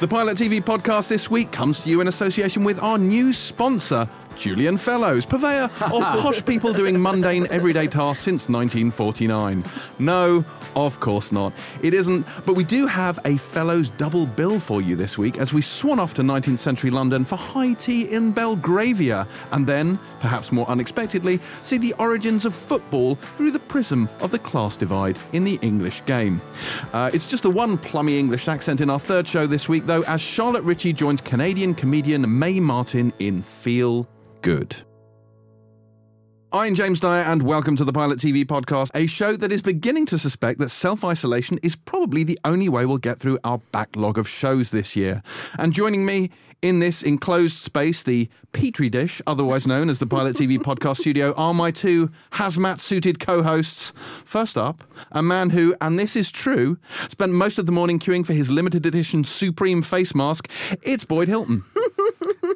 The Pilot TV podcast this week comes to you in association with our new sponsor, Julian Fellowes, purveyor of posh people doing mundane everyday tasks since 1949. No, of course not. It isn't, but we do have a Fellowes double bill for you this week as we swan off to 19th century London for high tea in Belgravia, and then, perhaps more unexpectedly, see the origins of football through the prism of the class divide in the English game. Uh, it's just a one plummy English accent in our third show this week, though, as Charlotte Ritchie joins Canadian comedian Mae Martin in Feel Good. I'm James Dyer, and welcome to the Pilot TV podcast, a show that is beginning to suspect that self isolation is probably the only way we'll get through our backlog of shows this year. And joining me in this enclosed space, the Petri dish, otherwise known as the Pilot TV podcast studio, are my two hazmat suited co hosts. First up, a man who, and this is true, spent most of the morning queuing for his limited edition Supreme face mask. It's Boyd Hilton.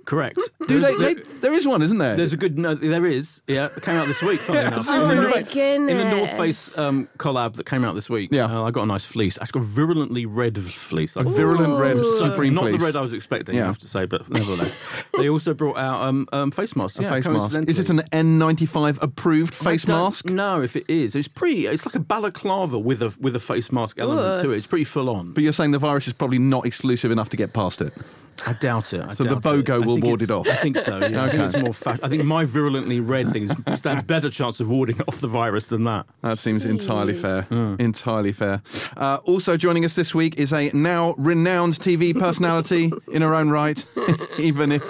Correct. Do There's- they, they, there is one, isn't there? There's a good no. There is. Yeah, it came out this week. Funny enough. Oh in, the, my North- in the North. Face um, collab that came out this week. Yeah. uh, I got a nice fleece. I got a virulently red fleece. Like, Virulent red. Supreme not fleece. the red I was expecting. Yeah. I have to say, but nevertheless, they also brought out um, um, face masks. A yeah, face mask. Is it an N95 approved I face don't mask? know if it is. It's pretty. It's like a balaclava with a with a face mask element Ooh. to it. It's pretty full on. But you're saying the virus is probably not exclusive enough to get past it. I doubt it. I So the doubt it. BOGO I will ward it off. I think so. Yeah. I think it's more. Fa- I think my virulently red thing stands better chance of warding off the virus than that. That seems entirely fair. Hmm. Entirely fair. Uh, also joining us this week is a now renowned TV personality in her own right, even if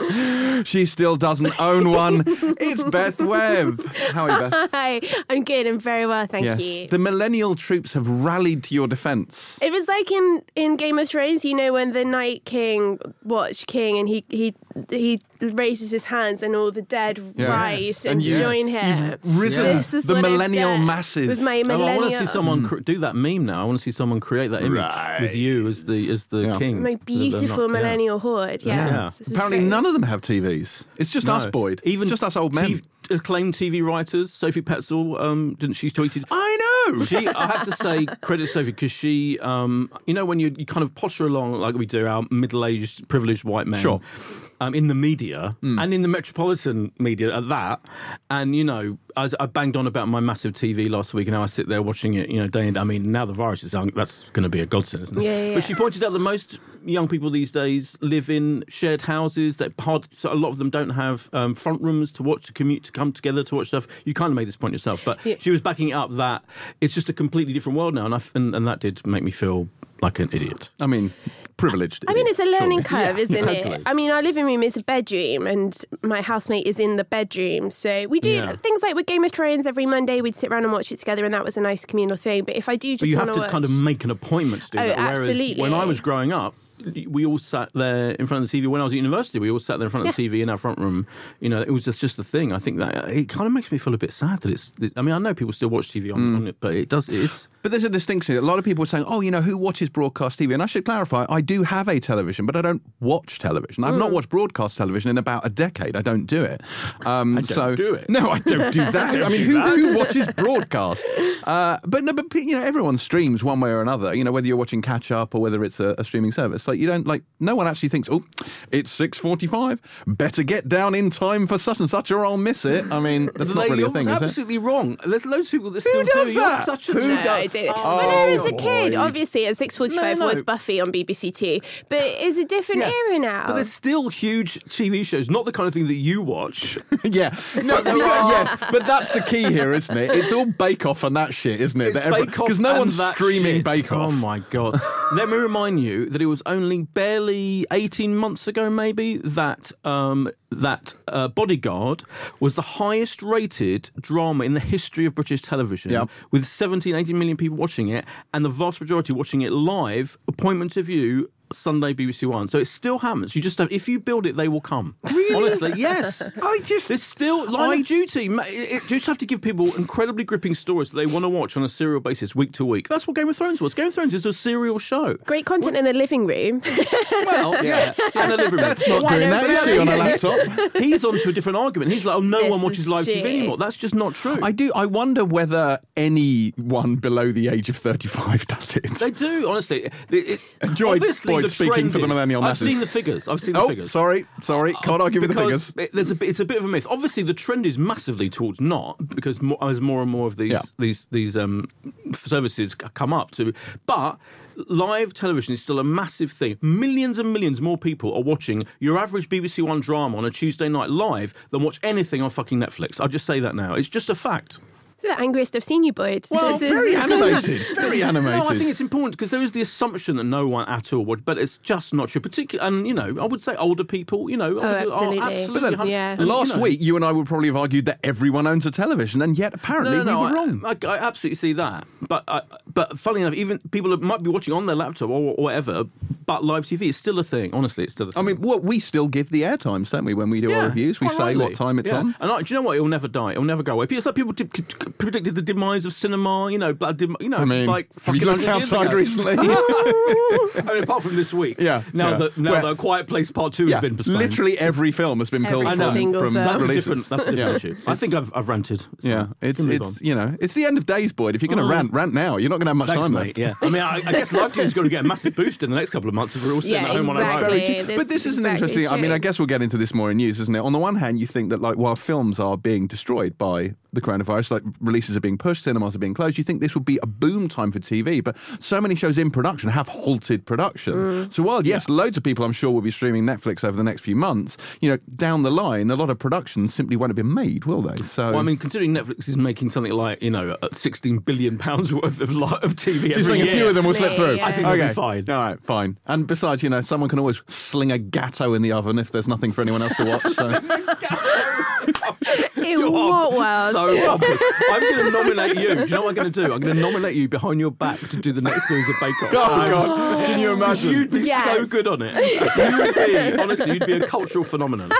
she still doesn't own one. It's Beth Webb. How are you, Beth? Hi, I'm good. I'm very well, thank yes. you. The millennial troops have rallied to your defence. it was like in, in Game of Thrones, you know, when the Night King watched King and he he he raises his hands and all the dead Yeah. rise and, you- join him. You've risen This is the millennial masses. with my Oh, I want to see someone cr- do that meme now. I want to see someone create that image Right. with you as the as the Yeah. king. my The- the beautiful not- yeah. millennial horde. Yes. Yeah. Apparently, very- none of them have TVs. It's just us, Boyd. Even it's just us old men. TV acclaimed TV writers, Sophie Petzal, um, didn't she tweeted? I know. She, I have to say, credit Sophie because she, um, you know, when you, you kind of posture along like we do, our middle-aged, privileged white men, Sure. um, in the media and in the metropolitan media at that, and you know, I, I banged on about my massive TV last week, and now I sit there watching it, you know, day and I mean, now the virus is on, that's going to be a godsend, isn't it? Yeah, yeah, But she pointed out that most young people these days live in shared houses. That hard, so a lot of them don't have um, front rooms to watch, to commute, to come together to watch stuff. You kind of made this point yourself, but Yeah. she was backing it up that it's just a completely different world now, and I f and, and that did make me feel like an idiot. I mean, privileged. I mean, it's a learning surely. curve, Yeah, isn't totally. it? I mean, our living room is a bedroom, and my housemate is in the bedroom. So we do Yeah. things like with Game of Thrones every Monday. We'd sit around and watch it together, and that was a nice communal thing. But if I do just But you have to watch, kind of make an appointment to do Oh, that. Whereas absolutely. when I was growing up, we all sat there in front of the TV. When I was at university, we all sat there in front of the TV in our front room. You know, it was just, just the thing. I think that it kind of makes me feel a bit sad that it's. I mean, I know people still watch TV on, Mm. on it, but it does. It is. But there's a distinction. A lot of people are saying, oh, you know, who watches broadcast TV? And I should clarify, I do have a television, but I don't watch television. I've not Mm. watched broadcast television in about a decade. I don't do it. Um, I don't so, do it. No, I don't do that. I mean, who, who watches broadcast? Uh, but no, but you know, everyone streams one way or another. You know, whether you're watching catch up or whether it's a, a streaming service. Like you don't like. No one actually thinks, oh, it's six forty-five. Better get down in time for such and such, or I'll miss it. I mean, that's not really a thing, is it? absolutely wrong. There's loads of people that Who still does do. that? You're such a Who No, does- I did. Oh, when I was a kid, Boyd. obviously at six forty-five No, no. was Buffy on BBC Two, but it's a different Yeah. era now. But there's still huge TV shows, not the kind of thing that you watch. yeah, no, yeah, yes, but that's the key here, isn't it? It's all Bake Off and that shit, isn't it? It's Bake Off Because no one's that streaming shit. Bake Off. Oh my god! Let me remind you that it was only barely eighteen months ago, maybe that um, that uh, Bodyguard was the highest rated drama in the history of British television, Yeah. with 17, 18 million people watching it, and the vast majority watching it live, appointment to view. Sunday BBC One, so it still happens. You just have, if you build it, they will come. Honestly, yes. I just It's still line of duty. It, it- you just have to give people incredibly gripping stories that they want to watch on a serial basis, week to week. That's what Game of Thrones was. Game of Thrones is a serial show. Great content in the living room. Well, yeah, and a living room. That's not doing that, is she, on a laptop? He's onto a different argument. He's like, oh, no This one watches is live TV anymore. That's just not true. I do. I wonder whether anyone below the age of thirty-five does it. they do, honestly. It, it, Joy, obviously, Boyd, the speaking for the millennial I've seen the figures. I've seen the Oh, figures. sorry, sorry. Can't argue with the figures. it- there's a it's a bit of a myth. Obviously, the trend is massively towards not because more, as more and more of these Yeah. these these um, services come up to, but. Live television is still a massive thing. Millions and millions more people are watching your average BBC One drama on a Tuesday night live than watch anything on fucking Netflix. I'll just say that now. It's just a fact. It's the angriest I've seen you, Boyd. Well, This is- Very animated. Very animated. No, I think it's important because there is the assumption that no one at all would, but it's just not true. Particularly, and you know, I would say older people, you know, oh, are- absolutely. are But absolutely then, yeah. and, you Last know- week, you and I would probably have argued that everyone owns a television, and yet apparently No, no, no. we were I, wrong. I, I absolutely see that, but I, but funny enough, even people that might be watching on their laptop or, or whatever, but live TV is still a thing. Honestly, it's still a I thing. I mean, what we still give the air times, don't we? When we do our reviews, we quite say rightly. what time it's Yeah. on. And I, do you know what? It will never die. It will never go away. It's like people t- t- t- predicted the demise of cinema. You know, blood. Dem- you know, I mean, like have you fucking looked 100 years outside ago. recently? I mean, apart from this week. Yeah, Now yeah. that now Where- the Quiet Place Part Two yeah, has been postponed. literally every film has been pulled Every from, single from film. That's a releases. different. That's a different issue. I think I've, I've ranted. It's Yeah, fine. it's Can move it's on. you know it's the end of days, Boyd. If you're going to Oh. rant, rant now. You're not going to have much Thanks, time mate. left. Yeah, I mean, I, I guess Live TV's going to get a massive boost in the next couple of months if we're all sitting Yeah, at home on our exactly. own. Very. But this is an Exactly interesting. I mean. I guess we'll get into this more in news, isn't it? On the one hand, you think that like while films are being destroyed by the coronavirus, like releases are being pushed, cinemas are being closed, you think this would be a boom time for TV. But so many shows in production have halted production. Mm. So while yes, loads of people I'm sure will be streaming Netflix over the next few months, you know, down the line, a lot of productions simply won't have been made, will they? So Well, I mean, considering Netflix is making something like you know, uh, sixteen billion pounds worth of li- of TV Do you every think a few of them will slip through? Yeah. I think they'll be fine. All right, fine. And besides, you know, someone can always sling a gatto in the oven if there's nothing for anyone else to watch. So. In You are what world? So pompous. I'm going to nominate you. Do you know what I'm going to do? I'm going to nominate you behind your back to do the next series of Bake Off. Oh my god! Can you imagine? you'd be so good on it. You'd be, honestly, you'd be a cultural phenomenon.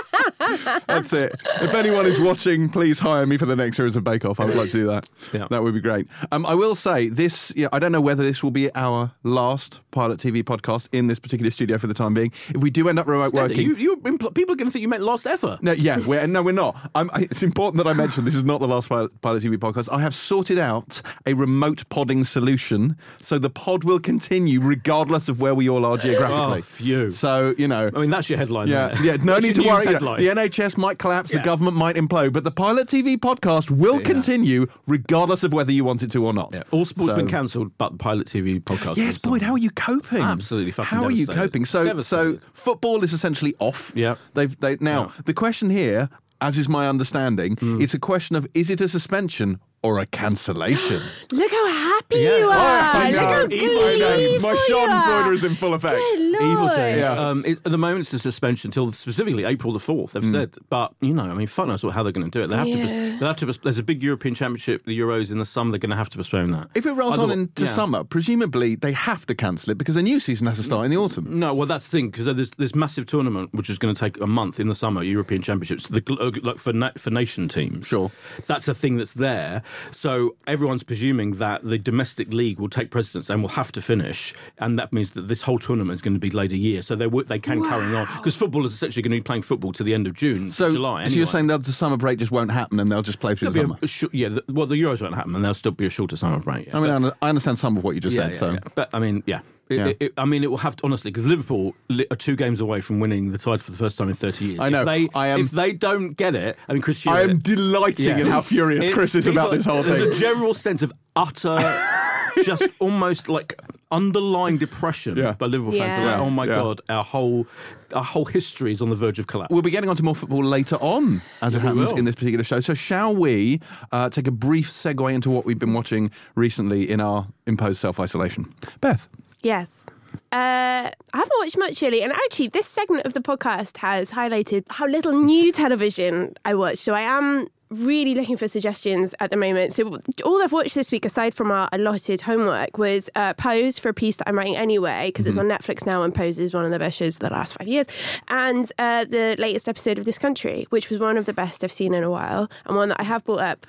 That's it. If anyone is watching, please hire me for the next series of Bake Off. I would like to do that. Yeah. That would be great. Um, I will say this. You know, I don't know whether this will be our last Pilot TV podcast in this particular studio for the time being. If we do end up remote Steady. working, You, you, impl- people are going to think you meant last ever. No, yeah, we're, no, we're not. I'm, I, it's important that I mention this is not the last Pilot, Pilot TV podcast. I have sorted out a remote podding solution, so the pod will continue regardless of where we all are geographically. Oh, phew. So you know. I mean, that's your headline. Yeah, there. yeah. No That's need to worry. you know, headline. the NHS might collapse, the government might implode, but the Pilot TV podcast will Yeah. continue regardless of whether you want it to or not. Yeah, All sports So- been cancelled, but the Pilot TV podcast. Yes, Boyd, how are you coping? Absolutely fucking How are you coping? So, so football is essentially off. Yeah. They've they now Yeah. the question here, as is my understanding, Hmm. it's a question of is it a suspension or a cancellation? Look how happy Yeah. you are. I Look how I know. gleeful My you are. Schadenfreude is in full effect. Good Lord. Evil James. Yeah. Um, it, at the moment, it's a suspension until specifically April the fourth. They've said, but you know, I mean, fuck knows what- how they're going to do it. They have to. Yeah. pos- They have to. There's a big European Championship, the Euros in the summer. They're going to have to postpone that. If it rolls on into yeah. summer, presumably they have to cancel it because a new season has to start in the autumn. No, well, that's the thing because there's this massive tournament which is going to take a month in the summer, European Championships, the, uh, like for na- for nation teams. Sure. that's a thing that's there. So everyone's presuming that the domestic league will take precedence and will have to finish, and that means that this whole tournament is going to be delayed a year. So they they can carry on because football is essentially going to be playing football to the end of June, So, July. so you're saying that the summer break just won't happen and they'll just play through the There'll summer? be a yeah, the, well, the Euros won't happen, and there'll still be a shorter summer break. yeah. I mean, But- I I understand some of what you just yeah, said. yeah, so yeah. but I mean, yeah. It, Yeah. it- it- I mean, it will have to honestly because Liverpool are two games away from winning the title for the first time in thirty years. I know. If they, I am- if they don't get it, I mean, Chris. I am delighting Yeah. in how furious Chris is about this whole thing. There's a general sense of utter, just almost like underlying depression Yeah. by Liverpool fans. Yeah. Like, oh my Yeah. god, our whole our whole history is on the verge of collapse. We'll be getting on to more football later on, as it happens in this particular show. So, shall we uh, take a brief segue into what we've been watching recently in our imposed self isolation? Beth. Yes. Uh, I haven't watched much really, and actually, this segment of the podcast has highlighted how little new television I watch. So I am really looking for suggestions at the moment. So all I've watched this week, aside from our allotted homework, was uh, Pose for a piece that I'm writing anyway because it's on Netflix now, and Pose is one of the best shows of the last five years. And uh, the latest episode of This Country, which was one of the best I've seen in a while, and one that I have brought up,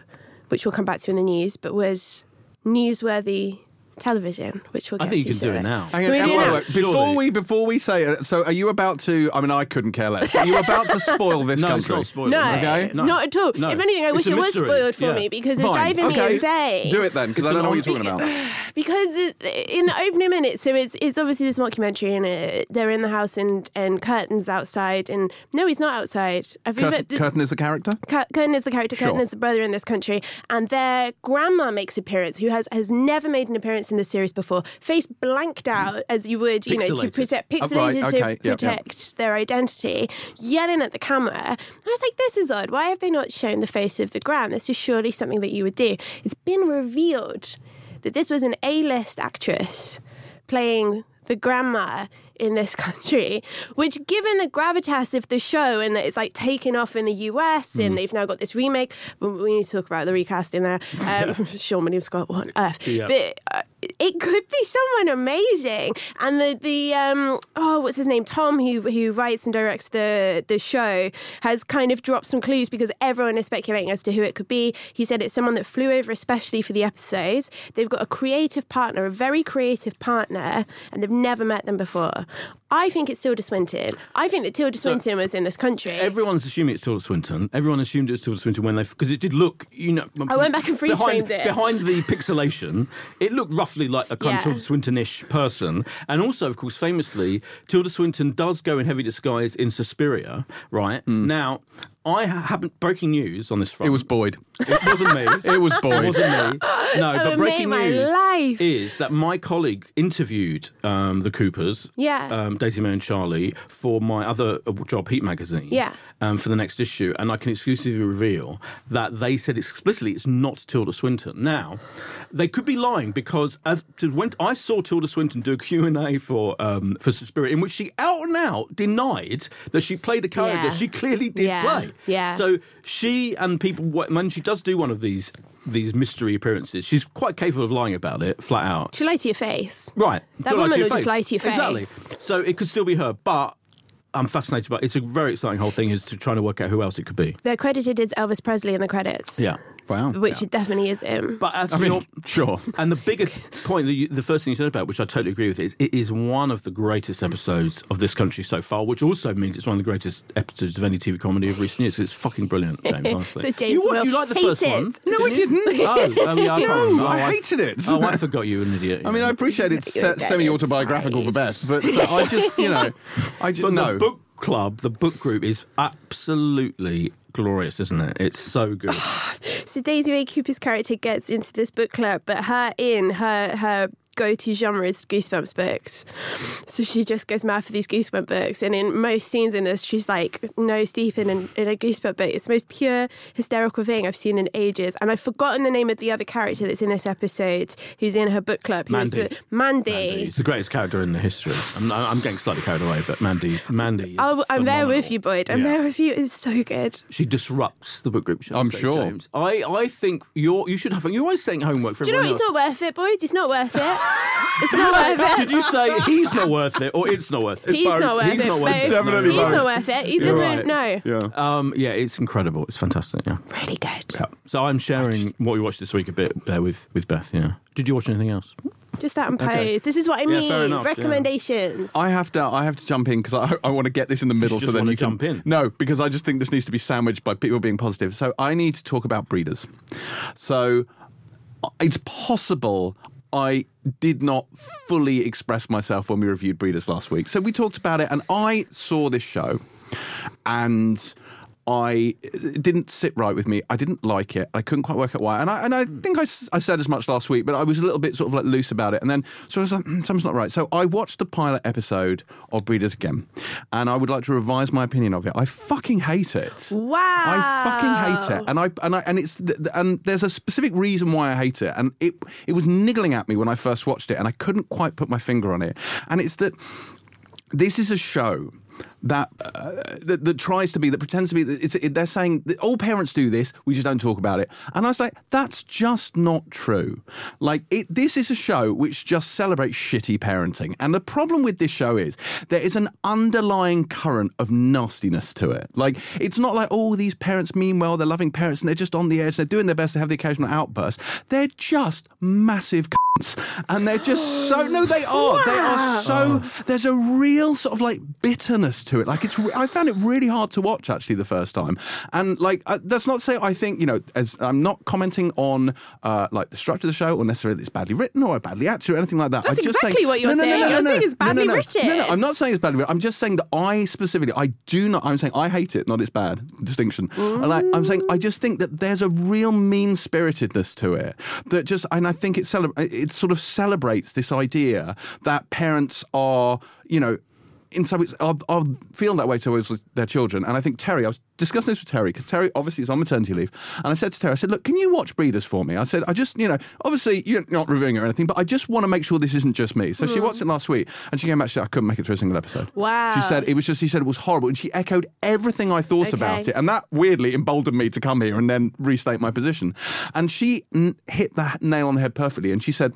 which we'll come back to in the news, but was newsworthy television, which we'll get to. I think you to can do it now. Hang Can we do wait, that? wait, Before Surely. we before we say it, so are you about to? I mean, I couldn't care less. Are you about to spoil this No, it's country? not spoiling. No, Okay. No. not at all. No. If anything, I It's wish a it was mystery. spoiled for Yeah. me because it's Fine. driving okay. me insane. Do it then, because I don't know what you're talking about. because it- in the opening minutes, so it's it's obviously this mockumentary, and it, they're in the house, and and Kurtan's outside, and no, he's not outside. Have you Kurtan, ever- Kurtan is a character. Cur- Kurtan is the character. Kurtan Sure. is the brother in this country, and their grandma makes appearance, who has has never made an appearance in the series before. Face blanked out, as you would, you know, to Pixelated. protect Oh, pixelated right, okay, to yep, yep. protect their identity, yelling at the camera. And I was like, this is odd. Why have they not shown the face of the grand? This is surely something that you would do. It's been revealed that this was an A-list actress playing the grandma in this country, which, given the gravitas of the show and that it's like taken off in the US Mm. and they've now got this remake, we need to talk about the recasting there. Um, Seann William Scott, what on earth? Yeah. But uh, it could be someone amazing. And the the um, oh, what's his name? Tom, who who writes and directs the the show, has kind of dropped some clues because everyone is speculating as to who it could be. He said it's someone that flew over especially for the episodes. They've got a creative partner, a very creative partner, and they've never met them before. I think it's Tilda Swinton. I think that Tilda Swinton was in this country. Everyone's assuming it's Tilda Swinton. Everyone assumed it was Tilda Swinton when they because it did look, you know. I went back and freeze behind, framed it. behind the pixelation. It looked roughly like a kind Yeah. of Tilda Swinton-ish person, and also, of course, famously, Tilda Swinton does go in heavy disguise in Suspiria. Right hmm. now, I haven't breaking news on this front. It was Boyd. It wasn't me. It was Boyd. It wasn't me. No, would but breaking news life. is that my colleague interviewed um, the Coopers, Yeah. um, Daisy May and Charlie, for my other uh, job, Heat Magazine, Yeah. Um, for the next issue, and I can exclusively reveal that they said explicitly it's not Tilda Swinton. Now, they could be lying because as when I saw Tilda Swinton do a Q and A for um, for Suspiria, in which she out and out denied that she played a character Yeah. she clearly did Yeah. play. Yeah. So she and people when she does do one of these these mystery appearances, she's quite capable of lying about it flat out. She lied to your face. Right. That woman will just lie to your face. Exactly. So it could still be her, but I'm fascinated by it's a very exciting whole thing is to trying to work out who else it could be. They're credited as Elvis Presley in the credits. Yeah. Wow. Which it definitely is him. But as I mean, your sure. and the bigger point, that you, the first thing you said about, which I totally agree with, is it is one of the greatest episodes of this country so far, which also means it's one of the greatest episodes of any TV comedy of recent years. It's fucking brilliant, James. Honestly, So James you, watched- you like the first it. one? No, I didn't. Oh, oh yeah, I No, remember. Oh, I hated it. Oh, I forgot you were an idiot. I mean, I appreciate it's se- semi-autobiographical for best, but uh, I just, you know, I just But no. the book club, the book group, is absolutely glorious, isn't it? It's so good. So Daisy May Cooper's character gets into this book club, but her in her her go-to genre is Goosebumps books. So she just goes mad for these Goosebump books, and in most scenes in this, she's like nose deep in, in, in a Goosebump book. It's the most pure hysterical thing I've seen in ages, and I've forgotten the name of the other character that's in this episode, who's in her book club. Who is Mandy. the, Mandy. Mandy. It's the greatest character in the history. I'm, I'm getting slightly carried away, but Mandy, Mandy. Is Oh, I'm there with you, Boyd. I'm Yeah. there with you. It's so good. She disrupts the book group. I I'm say, sure. James. I, I think you're you should have. You're always saying homework for Do you know what? everyone It's not worth it, Boyd. It's not worth it. It's not worth it. Did you say he's not worth it or it's not worth it? He's Both. not worth He's it. not worth both. it. Definitely He's both. not worth it. He You're doesn't right. know. yeah. Um, yeah, it's incredible. It's fantastic. Yeah. Really good. Yeah. So I'm sharing what we watched this week a bit uh, with with Beth. Yeah. Did you watch anything else? Just that and pose. Okay. This is what I Yeah, mean. fair enough, yeah. Recommendations. I have to. I have to jump in because I, I want to get this in the middle. just so then wanna you can jump in? No, because I just think this needs to be sandwiched by people being positive. So I need to talk about breeders. So it's possible I did not fully express myself when we reviewed breeders last week. So we talked about it, and I saw this show, and. I it didn't sit right with me. I didn't like it. I couldn't quite work out why. And I and I think I, I said as much last week, but I was a little bit sort of like loose about it. And then so I was like, "Mm, something's not right. So I watched the pilot episode of Breeders again, and I would like to revise my opinion of it. I fucking hate it. Wow. I fucking hate it, and I and I and it's and there's a specific reason why I hate it, and it it was niggling at me when I first watched it, and I couldn't quite put my finger on it, and it's that this is a show that, uh, that that tries to be that pretends to be it's, it, they're saying that all parents do this we just don't talk about it. And i was like that's just not true. Like it this is a show which just celebrates shitty parenting. And the problem with this show is there is an underlying current of nastiness to it. Like it's not like oh these parents mean well they're loving parents and they're just on the edge they're doing their best to have the occasional outburst. They're just massive and they're just so no they are. They are so there's a real sort of like bitterness to it. Like it's re- i found it really hard to watch actually the first time. And like uh, that's not to say i think you know as i'm not commenting on uh, like the structure of the show or necessarily that it's badly written or badly acted or anything like that. That's i'm just exactly saying what you're no, no, no, saying. no, You're no, saying it's no, no, badly no, written. no, no, i'm not saying it's badly written. I'm just saying that i specifically i do not i'm saying i hate it not it's bad distinction. And I, i'm saying i just think that there's a real mean spiritedness to it that just and i think it celebra- it sort of celebrates this idea that parents are you know in some ways are, are feeling that way towards their children. And i think terry i was discussing this with terry because terry obviously is on maternity leave. And i said to terry i said look can you watch breeders for me? I said i just you know obviously you're not reviewing it or anything but i just want to make sure this isn't just me. So she mm. watched it last week and she came back she said i couldn't make it through a single episode. Wow. she said it was just she said it was horrible and she echoed everything i thought Okay. about it. And that weirdly emboldened me to come here and then restate my position. And she n- hit the nail on the head perfectly and she said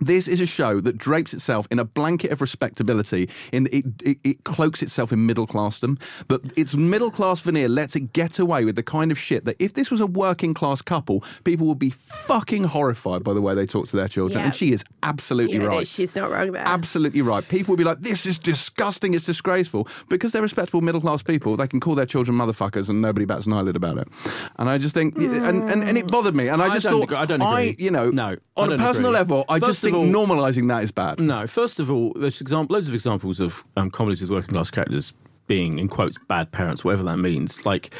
this is a show that drapes itself in a blanket of respectability. In it, it, it cloaks itself in middle classdom. That its middle class veneer lets it get away with the kind of shit that if this was a working class couple, people would be fucking horrified by the way they talk to their children. Yeah. And she is absolutely You know, right. she's not wrong there. Absolutely right. People would be like, this is disgusting, it's disgraceful. Because they're respectable middle class people, they can call their children motherfuckers and nobody bats an eyelid about it. And I just think, and, and, and it bothered me. And I I just don't thought, agree- I don't agree. you know, No, on a personal agree. level, I First just of think all- normalising that is bad. No, first of all, there's example, loads of examples of um, comedies with working class characters being, in quotes, bad parents, whatever that means. Like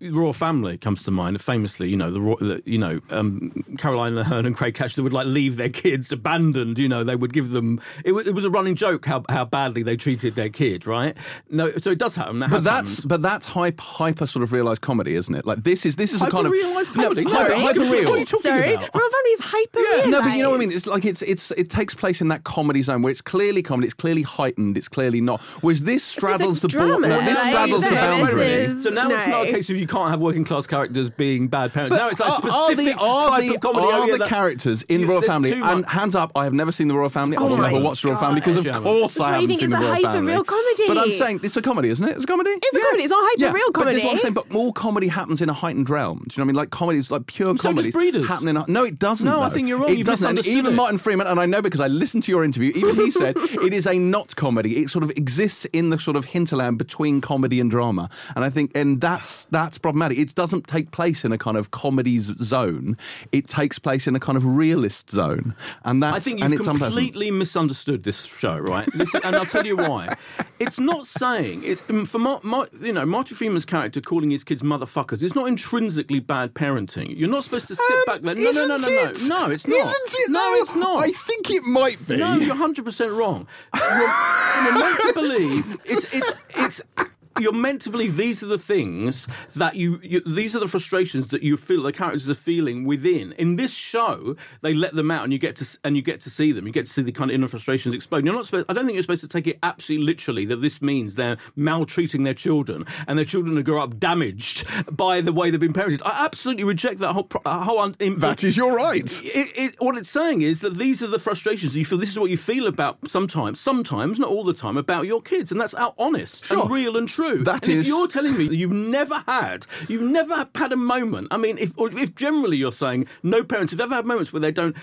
Royle Family comes to mind. Famously, you know, the, the you know um, Caroline Aherne and Craig Catcher would like leave their kids abandoned. You know, they would give them. It, wa- it was a running joke how how badly they treated their kid. Right? No, so it does happen. That But that's happened. but that's hyper hyper sort of realised comedy, isn't it? Like this is this is a kind of Hyper-realised comedy? No, No, hyper, Sorry. hyper real. What are you Sorry, about? Royle Family is hyper Yeah, no, but you know what I mean. It's like it's it's it takes place in that comedy zone where it's clearly comedy, it's clearly heightened, it's clearly not. Whereas this straddles the bor- drama. no, this straddles the boundary. So now it's not a case of you can't have working class characters being bad parents. now it's like are, are specific the, are type the, of comedy. are the that- characters in Yeah, Royle Family? And hands up, I have never seen the Royle Family. Oh I've never watched the Royle Family because, of course, I you haven't think seen it's the a Royle hyper Family. real comedy. But I'm saying it's a comedy, isn't it? It's a comedy. It's a comedy. It's not hyper Yeah, real But this is what I'm saying. But more comedy happens in a heightened realm. Do you know what I mean? Like comedy is like pure comedy. does comedies, Breeders. happen in. A, no, it doesn't. No, I think you're wrong. It You've doesn't. And even. Martin Freeman, and I know because I listened to your interview. Even he said it is a not comedy. It sort of exists in the sort of hinterland between comedy and drama. And I think, and that's that's problematic. It doesn't take place in a kind of comedies zone. It takes place in a kind of realist zone, and that's I think and you've completely misunderstood this show, right? Listen, and I'll tell you why. It's not saying it's um, for Mar- Mar- you know Martin Freeman's character calling his kids motherfuckers. It's not intrinsically bad parenting. You're not supposed to sit back there. No, no, no, no, no, Um, it? no. It's not. Isn't it? No, it's not. I think it might be. No, you're hundred percent wrong. You're, you're meant to believe it's it's it's. You're meant to believe these are the things that you, you. These are the frustrations that you feel the characters are feeling within. In this show, they let them out, and you get to and you get to see them. You get to see the kind of inner frustrations explode. You're not. Supposed, I don't think you're supposed to take it absolutely literally that this means they're maltreating their children and their children are grow up damaged by the way they've been parented. I absolutely reject that whole uh, whole. Un- that is your right. it, it, what it's saying is that these are the frustrations you feel. This is what you feel about sometimes, sometimes not all the time, about your kids, and that's out honest Sure. and real and true. That and is- if you're telling me that you've never had, you've never had a moment. I mean, if if generally you're saying no parents have ever had moments where they don't.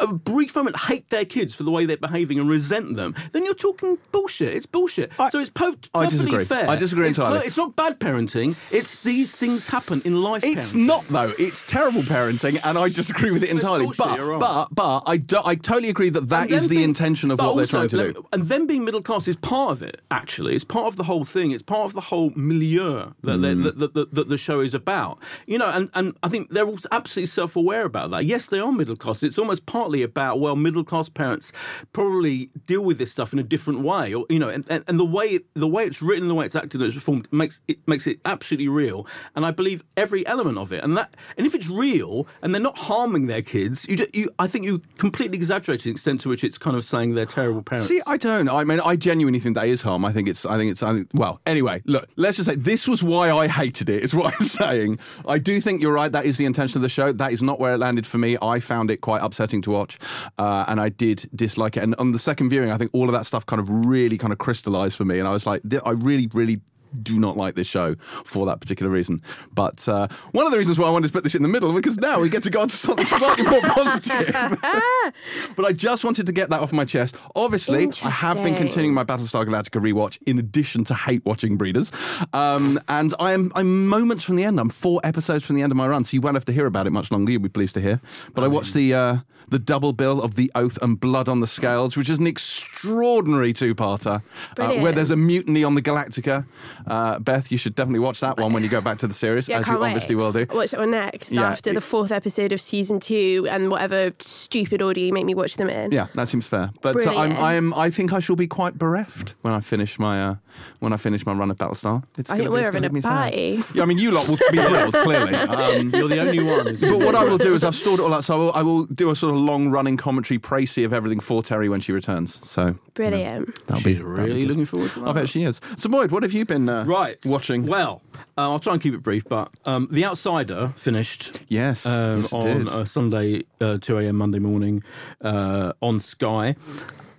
A brief moment hate their kids for the way they're behaving and resent them, then you're talking bullshit. It's bullshit. I- so it's po- I perfectly disagree. fair. I disagree it's, per- entirely. it's not bad parenting. It's these things happen in life. It's parenting. not though. It's terrible parenting, and I disagree with it entirely. bullshit, but but but I do, I totally agree that that is the being- intention of what they're trying to do. And then being middle class is part of it. Actually, it's part of the whole thing. It's part of the whole milieu that, Mm. that, that, that, that the show is about. You know, and, and I think they're also absolutely self aware about that. Yes, they are middle class. It's almost partly about well, middle class parents probably deal with this stuff in a different way, or you know, and, and, and the way the way it's written, the way it's acted, and it's performed makes it makes it absolutely real. And I believe every element of it. And that and if it's real and they're not harming their kids, you, ju- you I think you completely exaggerate the extent to which it's kind of saying they're terrible parents. See, I don't. I mean, I genuinely think that is harm. I think it's. I think it's. I think, well, anyway, look. Let's just say this was why I hated it. Is what I'm saying. I do think you're right. That is the intention of the show. That is not where it landed for me. I found it quite upsetting to watch, uh, and I did dislike it. And on the second viewing, I think all of that stuff kind of really kind of crystallized for me. And I was like, I really, really do not like this show for that particular reason. But uh, one of the reasons why I wanted to put this in the middle because now we get to go on to something slightly more positive. but I just wanted to get that off my chest. Obviously, I have been continuing my Battlestar Galactica rewatch in addition to hate watching Breeders. Um, and I am I'm moments from the end. I'm four episodes from the end of my run, so you won't have to hear about it much longer. You'll be pleased to hear. But I watched the uh, the double bill of The Oath and Blood on the Scales, which is an extraordinary two-parter uh, where there's a mutiny on the Galactica. Uh, Beth, you should definitely watch that one when you go back to the series, Yeah, as can't you obviously will do. I'll watch that one next Yeah. after the fourth episode of season two and whatever stupid order you make me watch them in. Yeah, that seems fair. But uh, I'm, Brilliant. I am. I think I shall be quite bereft when I finish my uh, when I finish my run of Battlestar. It's I gonna think be- we're having a be sad. party. Yeah, I mean, you lot will be thrilled, clearly. Um, You're the only one. but what I will do is I've stored it all up, so I will, I will do a sort of long running commentary précis of everything for Terry when she returns. So Brilliant. that'll She's be that'll really be looking forward to that. I bet she is. So Boyd, what have you been Right. watching? Well, uh, I'll try and keep it brief, but um, The Outsider finished yes, um, yes, on uh, Sunday, uh, 2 a.m. Monday morning uh, on Sky.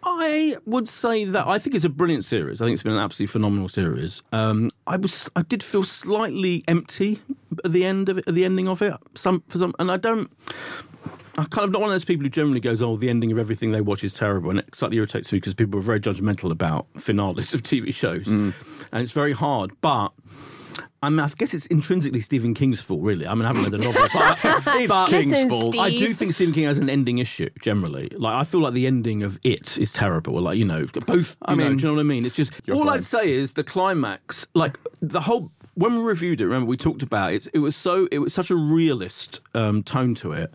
I would say that I think it's a brilliant series. I think it's been an absolutely phenomenal series. Um, I was, I did feel slightly empty at the end of it, at the ending of it. Some for some, and I don't. I'm kind of not one of those people who generally goes, "Oh, the ending of everything they watch is terrible," and it slightly irritates me because people are very judgmental about finales of TV shows, Mm. and it's very hard. But I mean, I guess it's intrinsically Stephen King's fault, really. I mean, I haven't read the novel, but, It's but King's Listen, fault. I do think Stephen King has an ending issue generally. Like, I feel like the ending of It is terrible. Like, you know, both. I I mean, do you know what I mean? It's just all fine. I'd say is the climax, like the whole. When we reviewed it, remember we talked about it. It was so it was such a realist um, tone to it,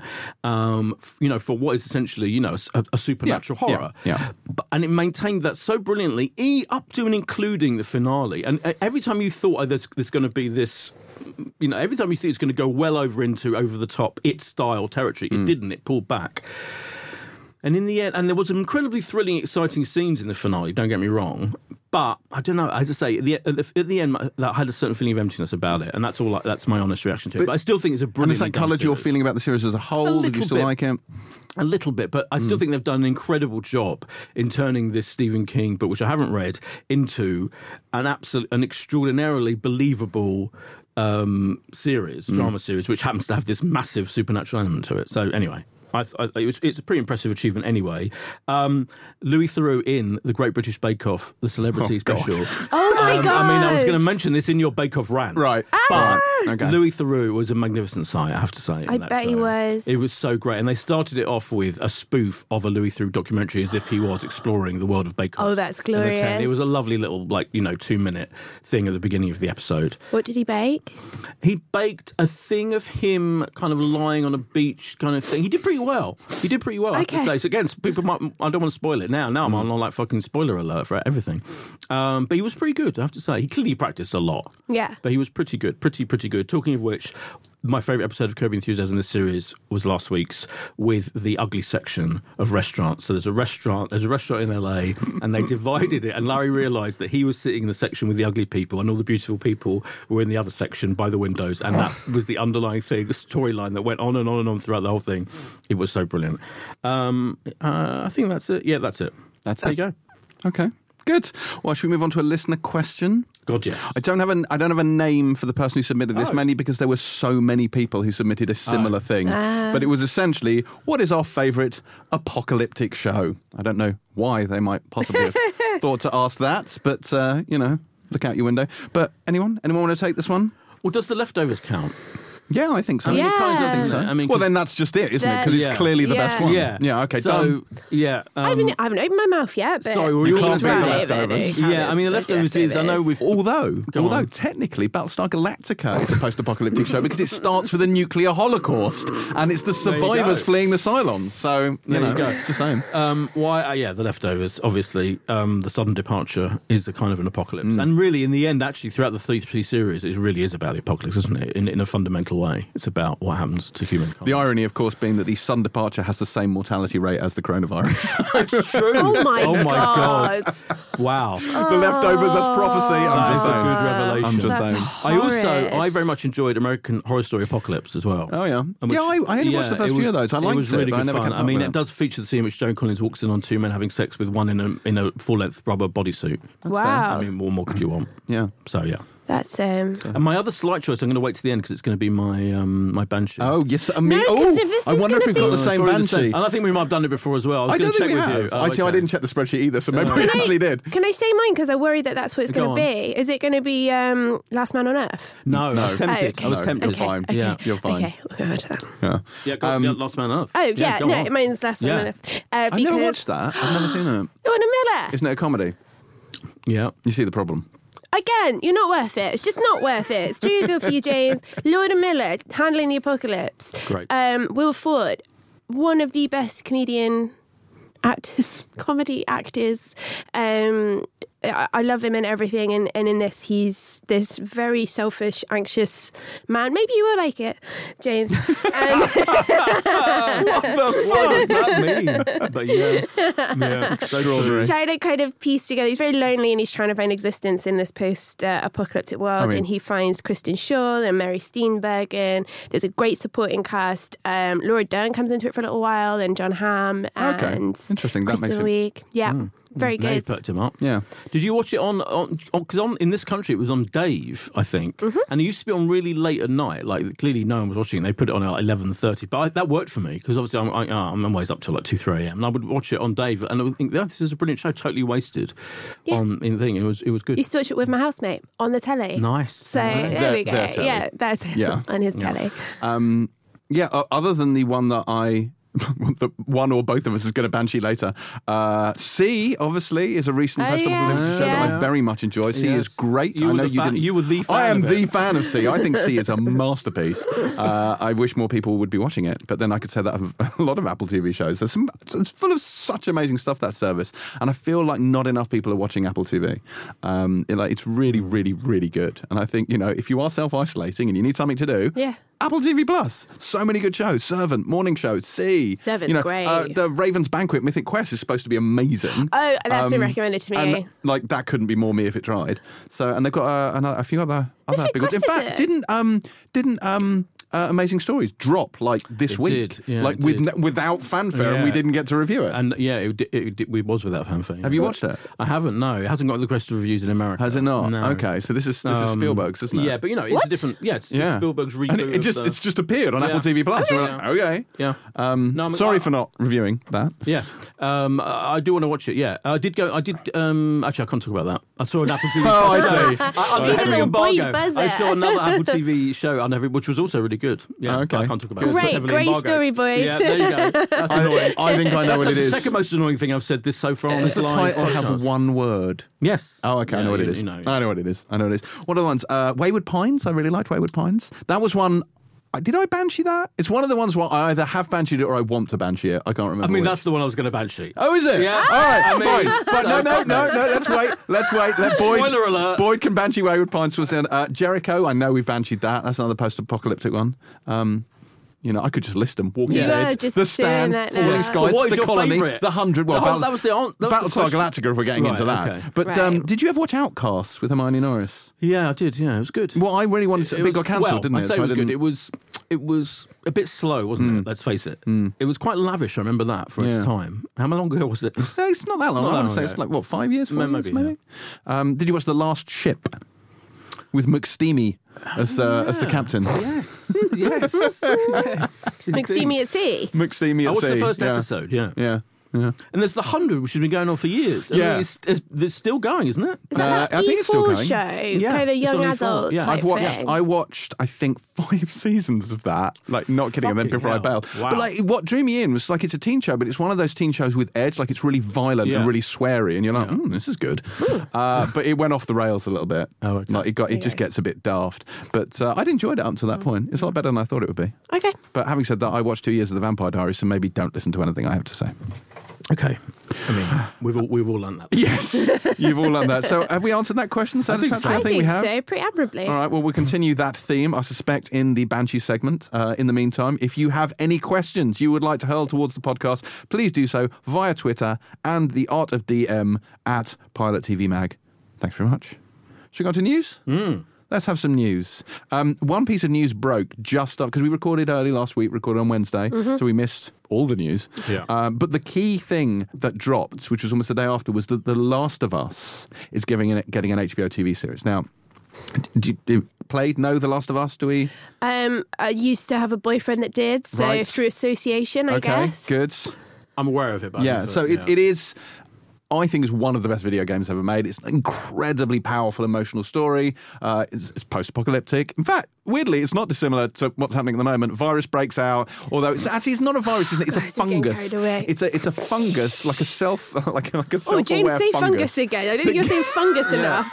um, f- you know, for what is essentially you know a, a supernatural Yeah, horror. yeah, yeah. But, and it maintained that so brilliantly, e up to and including the finale. And uh, every time you thought oh, there's there's going to be this, you know, every time you think it's going to go well over into over the top it style territory, Mm. it didn't. It pulled back. And in the end, and there was some incredibly thrilling, exciting scenes in the finale. Don't get me wrong, but I don't know. As I say, at the, at the, at the end, that I had a certain feeling of emptiness about it, and that's all. That's my honest reaction to it. But, I still think it's a brilliant. and has that coloured your feeling about the series as a whole? Did you still bit. like it? A little bit, but I still think they've done an incredible job in turning this Stephen King book, which I haven't read, into an absolute, an extraordinarily believable um, series, drama series, which happens to have this massive supernatural element to it. So anyway. I, I, it's, it's a pretty impressive achievement anyway. Um, Louis Theroux in the Great British Bake Off, the celebrity Oh, God. special. Oh my Um, I mean, I was going to mention this in your Bake Off rant. Right. But Okay. Louis Theroux was a magnificent sight, I have to say. I that bet he was. It was so great. And they started it off with a spoof of a Louis Theroux documentary as if he was exploring the world of Bake Off. Oh, that's in glorious. It was a lovely little, like, you know, two minute thing at the beginning of the episode. What did he bake? He baked a thing of him kind of lying on a beach kind of thing. He did pretty well. He did pretty well, I have to say. So again, people might, I don't want to spoil it now. Now I'm on like fucking spoiler alert for everything. Um, but he was pretty good, I have to say. He clearly practiced a lot. Yeah. But he was pretty good, pretty, pretty good. Talking of which, my favourite episode of Curb Your Enthusiasm in this series was last week's with the ugly section of restaurants. So there's a restaurant, there's a restaurant in LA, and they divided it. And Larry realised that he was sitting in the section with the ugly people, and all the beautiful people were in the other section by the windows. And that was the underlying thing, the storyline that went on and on and on throughout the whole thing. It was so brilliant. Um, uh, I think that's it. Yeah, that's it. That's there it. you go. Okay. Good. Well, should we move on to a listener question? God, yeah. I don't have a I don't have a name for the person who submitted this, Oh. mainly because there were so many people who submitted a similar thing. But it was essentially, what is our favourite apocalyptic show? I don't know why they might possibly have thought to ask that, but uh, you know, look out your window. But anyone, anyone want to take this one? Well, does the leftovers count? Yeah, I think so. I mean, it kind of Yeah. does. I mean, well, 'cause- then that's just it, isn't it? Because it's Yeah. clearly the Yeah. best one. Yeah. Yeah. Okay. So done. yeah, um, I, haven't, I haven't opened my mouth yet, but Sorry, were You you can't all say the say- leftovers. Yeah, I mean, the leftovers is. I know we've. Although, although on. technically, Battlestar Galactica is a post-apocalyptic show because it starts with a nuclear holocaust and it's the survivors fleeing the Cylons. So you There you know, go. just saying. Um, why? Uh, yeah, the leftovers. Obviously, um, the sudden departure is a kind of an apocalypse, Mm. and really, in the end, actually, throughout the three, three series, it really is about the apocalypse, isn't it? In, in a fundamental way. It's about what happens to humankind. The irony, of course, being that the sudden departure has the same mortality rate as the coronavirus. it's true. Oh my, god. oh my god. god! Wow. the leftovers, that's prophecy. I'm That just is a good revelation. I'm just That's saying. I also, I very much enjoyed American Horror Story Apocalypse as well. Oh yeah, which- yeah. I, I only watched the first it few of those. I liked it. Was really but good I never fun. kept I mean, it does feature the scene in which Joan Collins walks in on two men having sex with one in a in a full length rubber bodysuit. wow. I mean, what more could you want? Yeah. So yeah. That's um. And my other slight choice, I'm going to wait to the end because it's going to be my um, my banshee. Oh yes, I mean, No, 'cause oh, if this I is wonder if gonna we've got be- the same Probably the banshee. And I think we might have done it before as well. I was I going don't to check think we with have. you. Oh, I see. I okay. didn't check the spreadsheet either, so maybe we Can I- actually did. Can I say mine? Because I worry that that's what it's Go going to on. be. Is it going to be um, Last Man on Earth? No, No. I was tempted. Oh, I was okay. tempted. You're fine. Okay. Yeah. You're fine. Okay, we'll go on to that. Yeah. Yeah, go, Um, yeah, Last Man on Earth. Oh yeah, go no, on. mine's Last Man Yeah. on Earth. Uh, I've never because- watched that. I've never seen it. Lord Miller. Isn't it a comedy? Yeah. You see the problem. Again, you're not worth it. It's just not worth it. It's too good for you, James. Lord Miller handling the apocalypse. Great. Um, Will Forte, one of the best comedian actors, comedy actors. Um, I, I love him in everything, and, and in this, he's this very selfish, anxious man. Maybe you will like it, James. Um, what does that mean? But yeah, yeah, so true. trying to kind of piece together. He's very lonely and he's trying to find existence in this post-apocalyptic world. I mean- and he finds Kristen Schaal and Mary Steenburgen. There's a great supporting cast. Um, Laura Dern comes into it for a little while, and Jon Hamm Okay. and Interesting. That Kristen makes it-. Wiig. Yeah, very Now you good. perked him up. Yeah. Did you watch it on on because on, in this country it was on Dave, I think, Mm-hmm. and it used to be on really late at night. Like clearly no one was watching. it. They put it on at eleven thirty, but I, that worked for me because obviously I'm, I, uh, I'm always up till like two three a.m. and I would watch it on Dave, and I would think "Yeah, this is a brilliant show, totally wasted Yeah. on in the thing. It was it was good. Used to watch it with my housemate on the telly. Nice. So there Their- we go. their telly. Yeah, that's Yeah. on his telly. Um, yeah. Other than the one that I. the one or both of us is going to banshee later. Uh, See obviously is a recent Oh, post-apocalyptic yeah. show that I very much enjoy. See Yes. is great. You I know you fan- didn't. you were the fan I am the fan of See. I think See is a masterpiece. Uh, I wish more people would be watching it, but then I could say that of a lot of Apple TV shows. There's some. It's full of such amazing stuff that service, and I feel like not enough people are watching Apple TV. Um, it, like it's really, really, really good. And I think you know if you are self-isolating and you need something to do, Yeah. Apple TV Plus. So many good shows. Servant, Morning Show, See. Servant's you know, great. Uh, the Raven's Banquet, Mythic Quest is supposed to be amazing. Oh, that's been Um, recommended to me. And like that couldn't be more me if it tried. So and they've got uh, another, a few other other Mythic big ones. In fact, it? didn't um didn't um uh, Amazing Stories drop like this It week? did, yeah, like it with, did. without fanfare, and we didn't get to review it. and yeah, it, it, it, it was without fanfare. Have you watched it? I haven't. No, it hasn't got the requested reviews in America. Has it not? No. Okay, so this is this is Um, Spielberg's, isn't it? Yeah, but you know, it's What? a different. Yeah, it's, Yeah. Spielberg's reboot. and it, it just of the, it's just appeared on Yeah. Apple TV Plus. Yeah. like, okay. yeah. Um, No, I mean, sorry I- for not reviewing that. Yeah, um, I I do want to watch it. Yeah, I did go. I did. Um, actually, I can't talk about that. I saw an Apple TV. Oh, I show. see. I, I, He's I, a little embargo. I saw another Apple TV show on every, which was also really good. Yeah, Okay. I can't talk about it. Great, It's heavily great story, boys. Yeah, there you go. That's annoying. I think I know That's what like it the is. second most annoying thing I've said this so far on Does the live title have one word? Yes. Oh, okay. I know what you- it is. You know. I know what it is. I know what it is. What are the ones? Uh, Wayward Pines. I really liked Wayward Pines. That was one. Did I banshee that? It's one of the ones where I either have bansheed it or I want to banshee it. I can't remember. I mean, which. that's the one I was going to banshee. Oh, is it? Yeah. All right. I mean, fine. But no, no, no, no. Let's wait. Let's wait. Let Boyd. Spoiler alert. Boyd can banshee Wayward Pines was in uh, Jericho. I know we've bansheed that. That's another post-apocalyptic one. Um, you know, I could just list them. Walking You Dead, just The Stand, that Falling now. Skies, But The Colony, favourite? The Hundred. Well, The whole- that was the an- that was Battlestar question. Galactica. If we're getting Right, into that, okay. but um, did you ever watch Outcasts with Hermione Norris? Yeah, I did. Yeah, it was good. Well, I really wanted to. It It was- got cancelled, well, didn't it? I say So it was good. It was it was a bit slow, wasn't it? Let's face it. It was quite lavish. I remember that for Yeah. its time. How long ago was it? It's not that long. Not I that would long say it's like what five years, four Maybe, years, maybe. Um, did you watch the Last Ship with McSteamy as uh, as the captain? yes, yes, yes. McSteamy at sea. McSteamy I at watched the first yeah. episode. Yeah. Yeah, yeah. and there's the hundred, which has been going on for years. I Yeah. mean, it's, it's, it's still going, isn't it? Is that Uh, that I think it's still E4 going. show? Yeah, kind of young adult yeah. type I've watched. thing. I watched. I think five seasons of that. Like not kidding. and then Fucking before I hell. bailed. Wow. But like, what drew me in was like it's a teen show, but it's one of those teen shows with edge. Like it's really violent Yeah. and really sweary, and you're like, mm, this is good. Uh, but it went off the rails a little bit. Oh, okay. Like it got. It just gets a bit daft. But uh, I'd enjoyed it up to that point. It's a lot better than I thought it would be. Okay. But having said that, I watched two years of the Vampire Diaries, so maybe don't listen to anything I have to say. Okay. I mean, we've all we've all learned that. Yes, you've all learned that. So have we answered that question I think so. satisfactorily? I think, we have. so, pretty admirably. All right, well, we'll continue that theme, I suspect, in the Banshee segment. Uh, in the meantime, if you have any questions you would like to hurl towards the podcast, please do so via Twitter and the art of DM at Pilot TV Mag. Thanks very much. Should we go on to news? Mm. Let's have some news. Um, one piece of news broke just up because we recorded early last week, recorded on Wednesday, so we missed all the news. Yeah. Um, but the key thing that dropped, which was almost the day after, was that The Last of Us is giving it, getting an HBO TV series. Now, do you, do you played know The Last of Us? Do we? Um, I used to have a boyfriend that did, so Right. through association, I okay, guess. good. I'm aware of it. But Yeah, so it, yeah. it is. I think is one of the best video games ever made. It's an incredibly powerful, emotional story. Uh, it's, it's post-apocalyptic. In fact, weirdly, it's not dissimilar to what's happening at the moment. Virus breaks out, although it's actually it's not a virus, isn't it? It's a Guys, I'm getting fungus. It's a it's a fungus, like a self, like a, like a Oh, self-aware James, say fungus. fungus again. I don't think you're saying fungus enough.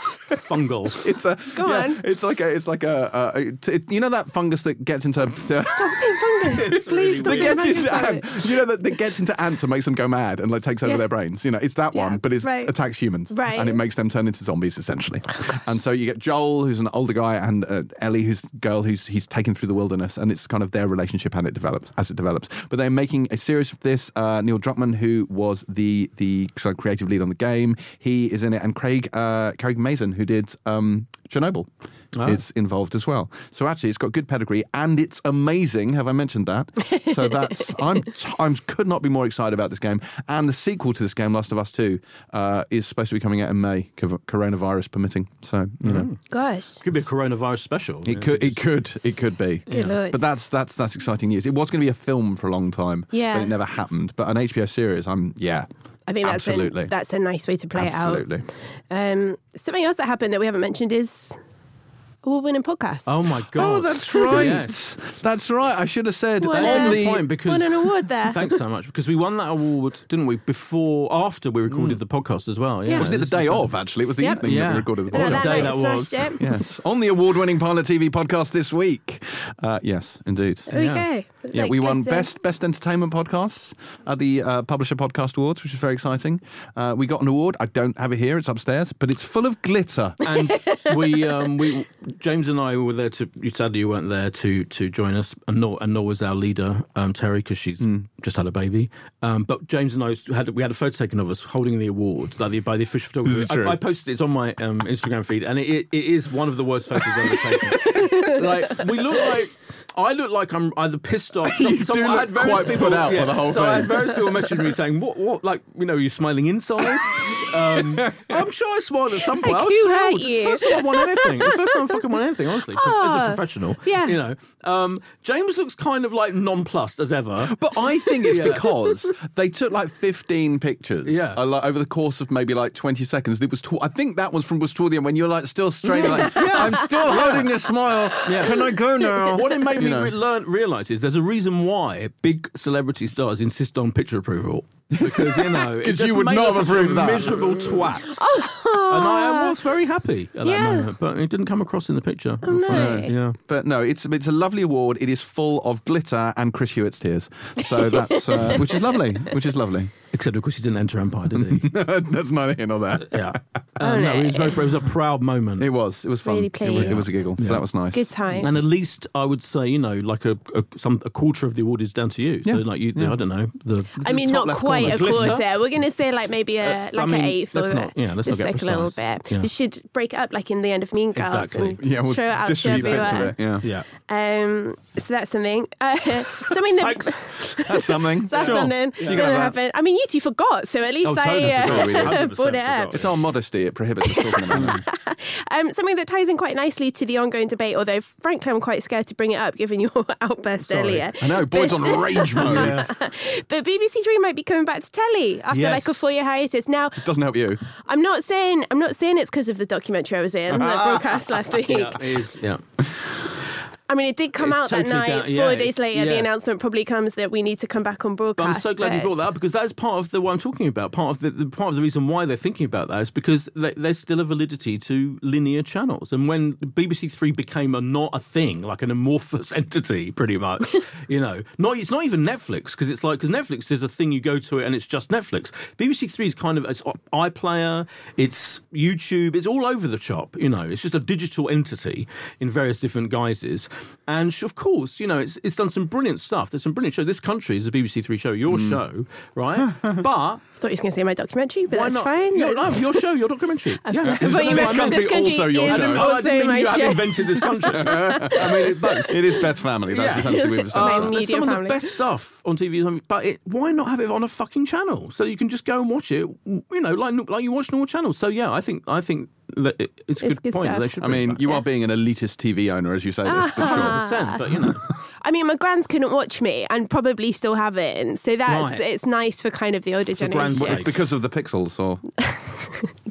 fungal. It's a Go yeah, on. It's like a it's like a, a, a it- you know that fungus that gets into. to- Stop saying fungus. Please stop that saying gets fungus. into ant, you know that, that gets into ants and makes them go mad and like takes over Yeah. their brains. You know, it's that Yeah, one, but it right. attacks humans, Right. And it makes them turn into zombies essentially. and so you get Joel, who's an older guy, and uh, Ellie, who's a girl who's he's taken through the wilderness, and it's kind of their relationship and it develops as it develops. But they're making a series of this. Uh, Neil Druckmann, who was the the sort of creative lead on the game, he is in it, and Craig uh, Craig Mazin, who did um, Chernobyl. Ah. Is involved as well. So actually, it's got good pedigree and it's amazing. Have I mentioned that? So that's I'm I'm could not be more excited about this game. And the sequel to this game, Last of Us Two, uh, is supposed to be coming out in May, coronavirus permitting. So you know, Gosh. Could be a coronavirus special. it could it could it could be. Good lord. But that's that's that's exciting news. It was going to be a film for a long time, Yeah. but it never happened. But an HBO series, I'm yeah, I think that's absolutely. A, that's a nice way to play absolutely. it out. Absolutely. Um, something else that happened that we haven't mentioned is award-winning podcast. Oh my god! Oh, that's right. Yes. That's right. I should have said What on a- the good point because Won an award there. Thanks so much because we won that award, didn't we? Before, after we recorded the podcast as well. Yeah, Yeah. wasn't it the day of? Actually, it was the Yep. evening that we recorded the And What on podcast. that day that was. Yes, on the award-winning Pilot TV podcast this week. Uh, yes, indeed. Okay. Yeah, Like, we won best best entertainment podcasts at the uh, Publisher Podcast Awards, which is very exciting. Uh, we got an award. I don't have it here; it's upstairs, but it's full of glitter. and we, um, we, James and I were there to. You sadly you weren't there to to join us, and nor and nor was our leader um, Terry because she's Hmm. just had a baby. Um, but James and I had we had a photo taken of us holding the award like the, by the official photographer. This is true. I, I posted it it's on my um, Instagram feed, and it, it is one of the worst photos ever taken. like we look like. I look like I'm either pissed off. You Some- do I look had various quite people, put out by the whole so I had various people messaging me saying, "What? What? Like, you know, are you smiling inside?" Um, I'm sure I smiled at some point. I was who hurt thrilled. you? It's the first time I've won anything. It's the first time I've fucking won anything, honestly, prof- as a Oh, professional. yeah. You know, um, James looks kind of like nonplussed as ever. But I think it's Yeah. because they took like 15 pictures Yeah. uh, like, over the course of maybe like 20 seconds. It was tw- I think that was from was toward the end when you're like still straining like I'm still holding a smile. Yeah. Can I go now? What it made You me know. re- learn, realize is there's a reason why big celebrity stars insist on picture approval. Because, you know, because you would not have approved that. miserable twat. and I was very happy at Yeah. that moment, but it didn't come across in the picture. I'm no. Yeah. But no, it's it's a lovely award. It is full of glitter and Chris Hewitt's tears. So that's uh, which is lovely. Which is lovely. Except, of course, he didn't enter Empire, did he? that's neither here nor there. yeah. Oh, Um, no, no. it was, very, it was a proud moment. It was. It was fun. Really it, was, it was a pleased. giggle. So that was nice. Good time. And at least I would say, you know, like a, a some a quarter of the award is down to you. So like you, Yeah. I don't know, the I mean, not quite corner. a Glitter? quarter. We're going to say like maybe a Uh, I like mean, an eighth let's or not- yeah, let's just not get like a little bit. Yeah. We should break it up like in the end of Mean Girls Exactly. and Yeah, we'll throw it out to distribute bits of it. Yeah, yeah. Um, so that's something. Uh, something that Thanks. that's something. that's Sure. something You that's can going have to that. happen. I mean, you two forgot, so at least Oh, totally I forgot. We did. uh, brought it up. It's our modesty. It prohibits us talking about it. Um, something that ties in quite nicely to the ongoing debate, although frankly I'm quite scared to bring it up given your outburst Sorry. earlier. I know. Boyd's on rage mode. But BBC Three might be coming back to telly after Yes. like a four year hiatus. Now, it Doesn't help you. I'm not saying I'm not saying it's because of the documentary I was in that broadcast last week. Yeah, it is. Yeah. I mean, it did come It's out that night. down- Four days later, the announcement probably comes that we need to come back on But broadcast. I'm so glad you brought that up because that is part of the what I'm talking about. Part of the, the part of the reason why they're thinking about that is because they, there's still a validity to linear channels. And when BBC Three became a not a thing, like an amorphous entity, pretty much, you know, not it's not even Netflix because it's like because Netflix is a thing you go to it and it's just Netflix. BBC Three is kind of it's iPlayer, it's YouTube, it's all over the shop. You know, it's just a digital entity in various different guises. And of course, you know, it's it's done some brilliant stuff. There's some brilliant show. This country is a BBC Three show, your show, right? but I thought you were going to say my documentary, but why that's not? fine. Yeah, no, your show, your documentary. I'm yeah. sorry. But you this meant country this country also your is show? Oh, I also didn't mean my you have invented this country. I mean it both. It is Beth's family. That's Yeah. essentially what we've said. Uh, media some of the best stuff on TV, is on- but it, why not have it on a fucking channel so you can just go and watch it? You know, like like you watch normal channels. So yeah, I think I think that it, it's a It's good, good point. stuff. They should. I bring it mean, back. you are being an elitist TV owner as you say this, for sure. 100%, but you know, I mean, my grands couldn't watch me and probably still haven't. So that's Right. it's nice for kind of the older For grand's generation. Because of the pixels, or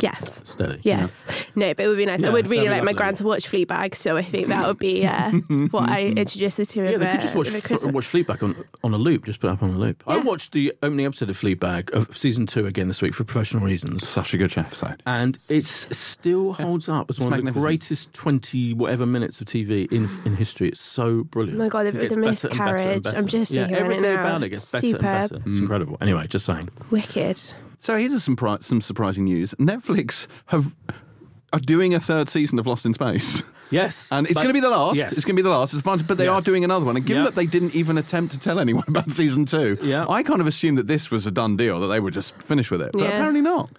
Yes. steady. Yes. No, but it would be nice. I would really that'd be like my lovely. grand to watch Fleabag, so I think that would be uh, what I introduced her to. Yeah, with, they could just watch with F- watch Fleabag on on a loop. Just put it up on a loop. I Yeah. watched the opening episode of Fleabag of season two again this week for professional reasons. such a good episode. and it still holds up as one of the magnificent. greatest twenty whatever minutes of TV in in history. It's so brilliant. Oh my God, the- It gets the better and better and miscarriage. better. I'm just yeah, thinking about it everything now. about it gets better and better. It's hmm. incredible. Anyway, just saying. Wicked. So here's some, pri- some surprising news. Netflix have are doing a third season of Lost in Space. Yes, And it's going to be the last. Yes. It's going to be the last. It's fine, but they are doing another one. And given Yeah. that they didn't even attempt to tell anyone about season two, Yeah. I kind of assumed that this was a done deal, that they were just finished with it. But Yeah. apparently not.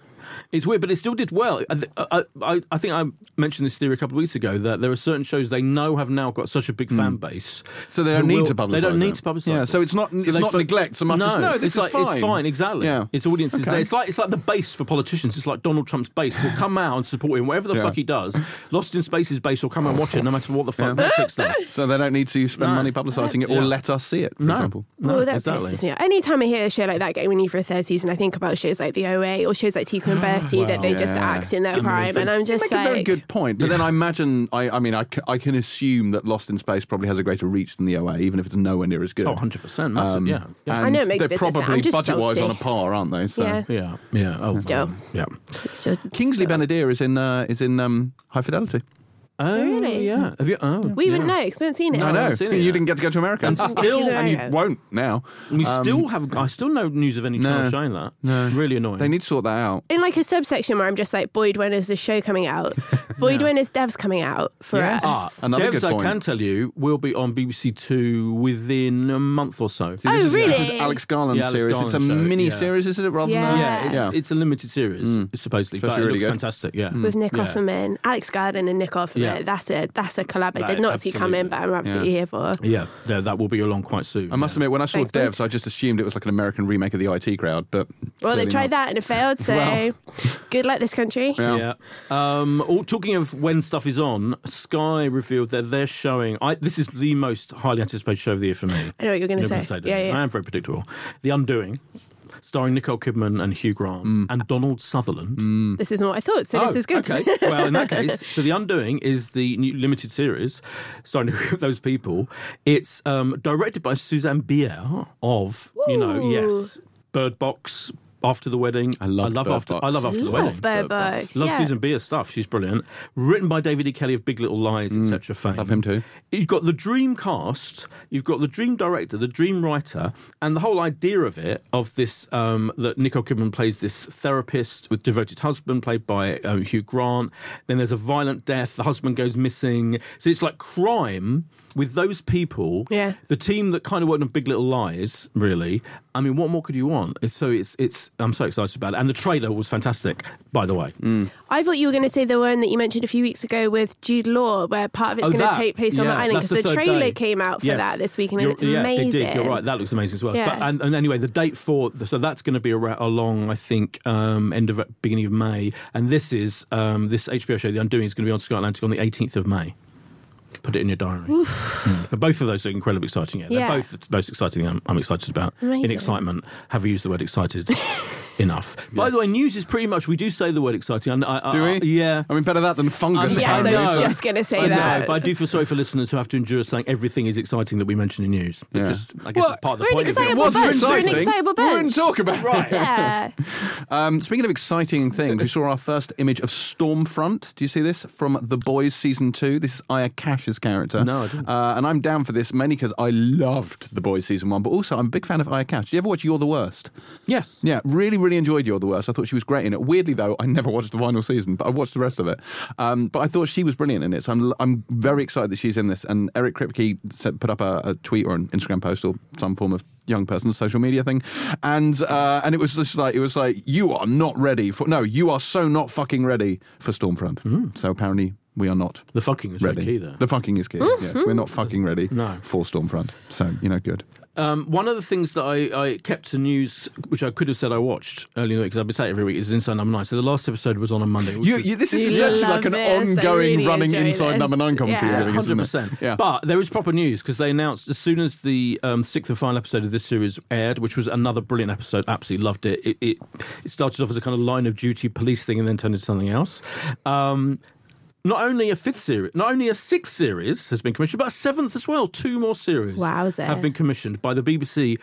It's weird, but it still did well. I, th- I, I, I think I mentioned this theory a couple of weeks ago that there are certain shows they know have now got such a big fan hmm. base, So they don't need will- to publicise They don't need it. to publicise. Yeah, it. so it's not- it's they not neglect so much no, as, no, this it's is like, fine. It's fine, exactly. Yeah. Its audience is Okay. there. It's like it's like the base for politicians. It's like Donald Trump's base will come out and support him whatever the Yeah. fuck he does. Lost in Space's base will come and watch it no matter what the fuck Netflix does. So they don't need to spend No. money publicising it or Yeah. let us see it, for No, example. no, oh, that exactly. pisses me off. Anytime I hear a show like that getting renewed for a third season, I think about shows like The OA or shows like Tuca and Bertie that they just act in their mean, prime. And I'm just make like, a very good point, but then I imagine, I, I mean, I, c- I can assume that Lost in Space probably has a greater reach than the OA, even if it's nowhere near as good. Oh, 100 percent. Massive. Um, yeah. yeah. And I know it makes they're business sense. probably budget-wise on a par, aren't they? So. Yeah. Yeah, yeah. Oh, Still. um, yeah. it's still, Kingsley still. Ben-Adir is in uh, is in um, High Fidelity. Oh, Really? Yeah. Have you? Oh, We yeah. wouldn't know because we haven't seen it. No, I I know. haven't seen it you yet. didn't get to go to America, And still- and you won't now. We Um, still have. I still no news of any channel No. showing that. No. Really annoying. They need to sort that out. in like a subsection where I'm just like, Boyd, when is the show coming out? Boyd, when is Devs coming out for Yes. us? Ah, Another Devs, good I point. can tell you, will be on BBC Two within a month or so. See, this Oh, is, This is really? Alex Garland's Yeah, Alex series. it's a Garland show, mini yeah. series, isn't it? Rather Yeah. than yeah, it's, yeah. it's a limited series, Mm. supposedly, Supposed but to be it really looks good. fantastic. Yeah, With Nick yeah. Offerman, Alex Garland and Nick Offerman. Yeah. That's a that's a collab I Right, did not see coming, absolutely. but I'm absolutely here for. Yeah, yeah, that will be along quite soon. I must yeah. admit, when I saw Thanks, Boyd. Devs, I just assumed it was like an American remake of the IT Crowd, but Well, they clearly tried not. that and it failed. So Well. good luck this country. Yeah. Yeah. Um, all, talking of when stuff is on, Sky revealed that they're showing. I, this is the most highly anticipated show of the year for me. I know what you're going to say. say, don't yeah. I am very predictable. The Undoing, starring Nicole Kidman and Hugh Grant Mm. and Donald Sutherland. This isn't what I thought, so this Oh, is good. Okay. Well, in that case, so The Undoing is the new limited series starring those people. It's um, directed by Susanne Bier of, you know, yes, Bird Box, After the Wedding. I loved I love After. Box. I love After the Love Wedding. Bird Bird Box. Box. Love yeah. Susanne Bier stuff. She's brilliant. Written by David E. Kelley of Big Little Lies, etc. Fame. Mm. Love him too. You've got the dream cast, you've got the dream director, the dream writer, and the whole idea of it, of this, um, that Nicole Kidman plays this therapist with devoted husband, played by um, Hugh Grant. Then there's a violent death, the husband goes missing. So it's like crime with those people. Yeah. The team that kind of worked on Big Little Lies, really. I mean, what more could you want? It's, so it's, it's, I'm so excited about it. And the trailer was fantastic, by the way. I thought you were going to say the one that you mentioned a few weeks ago with Jude Law, where part of it's Oh, going to take place on the island because the, third trailer day. came out for Yes. that this week and it You're- looks yeah, amazing. it did. You're right. That looks amazing as well. Yeah. But, and, and anyway, the date for so that's going to be around, along, I think, um, end of beginning of May, and this is um, this HBO show, The Undoing, is going to be on Sky Atlantic on the 18th of May. Put it in your diary. Mm. But both of those are incredibly exciting. Yeah, Yeah. they're both the most exciting. I'm, I'm excited about. In Amazing. excitement, have we used the word excited enough? By the way, news is pretty much we do say the word exciting. I, I, Do we? I- yeah. I mean, better that than fungus. I'm- Yes, I apparently. was just going to say I know, that. but I do feel sorry for listeners who have to endure saying everything is exciting that we mention in news. But Yeah. just, I guess Well, it's part of the we're an point. of it. excitable wasn't. We're an exciting. excitable We wouldn't talk about right. Yeah. Um, speaking of exciting things, we saw our first image of Stormfront. Do you see this from The Boys season two? This is Aya Cash's character. No, I didn't. Uh, and I'm down for this mainly because I loved The Boys season one, but also I'm a big fan of Aya Cash. Did you ever watch You're the Worst? Yes. Yeah, really, really enjoyed You're the Worst. I thought she was great in it. Weirdly, though, I never watched the final season, but I watched the rest of it. Um, but I thought she was brilliant in it. So I'm, I'm very excited that she's in this. And Eric Kripke said, put up a, a tweet or an Instagram post or some form of young person's social media thing, and uh, and it was just like it was like you are not ready for no, you are so not fucking ready for Stormfront. So apparently we are not The fucking is ready. really key there. The fucking is key. yes, we're not fucking ready No. for Stormfront. So you know, good. Um, one of the things that I, I kept to news, which I could have said I watched earlier in the because I've been saying every week, is Inside Number Nine. So the last episode was on a Monday. You, you, this is You essentially like an this. Ongoing really running inside this. number nine commentary. Yeah. you're doing, isn't Hundred it? percent. Yeah. But there is proper news because they announced as soon as the um, sixth and final episode of this series aired, which was another brilliant episode. Absolutely loved it. It, it, it started off as a kind of line of duty police thing and then turned into something else. Um, not only a fifth series, not only a sixth series has been commissioned, but a seventh as well. Two more series Wowza. have been commissioned by the BBC.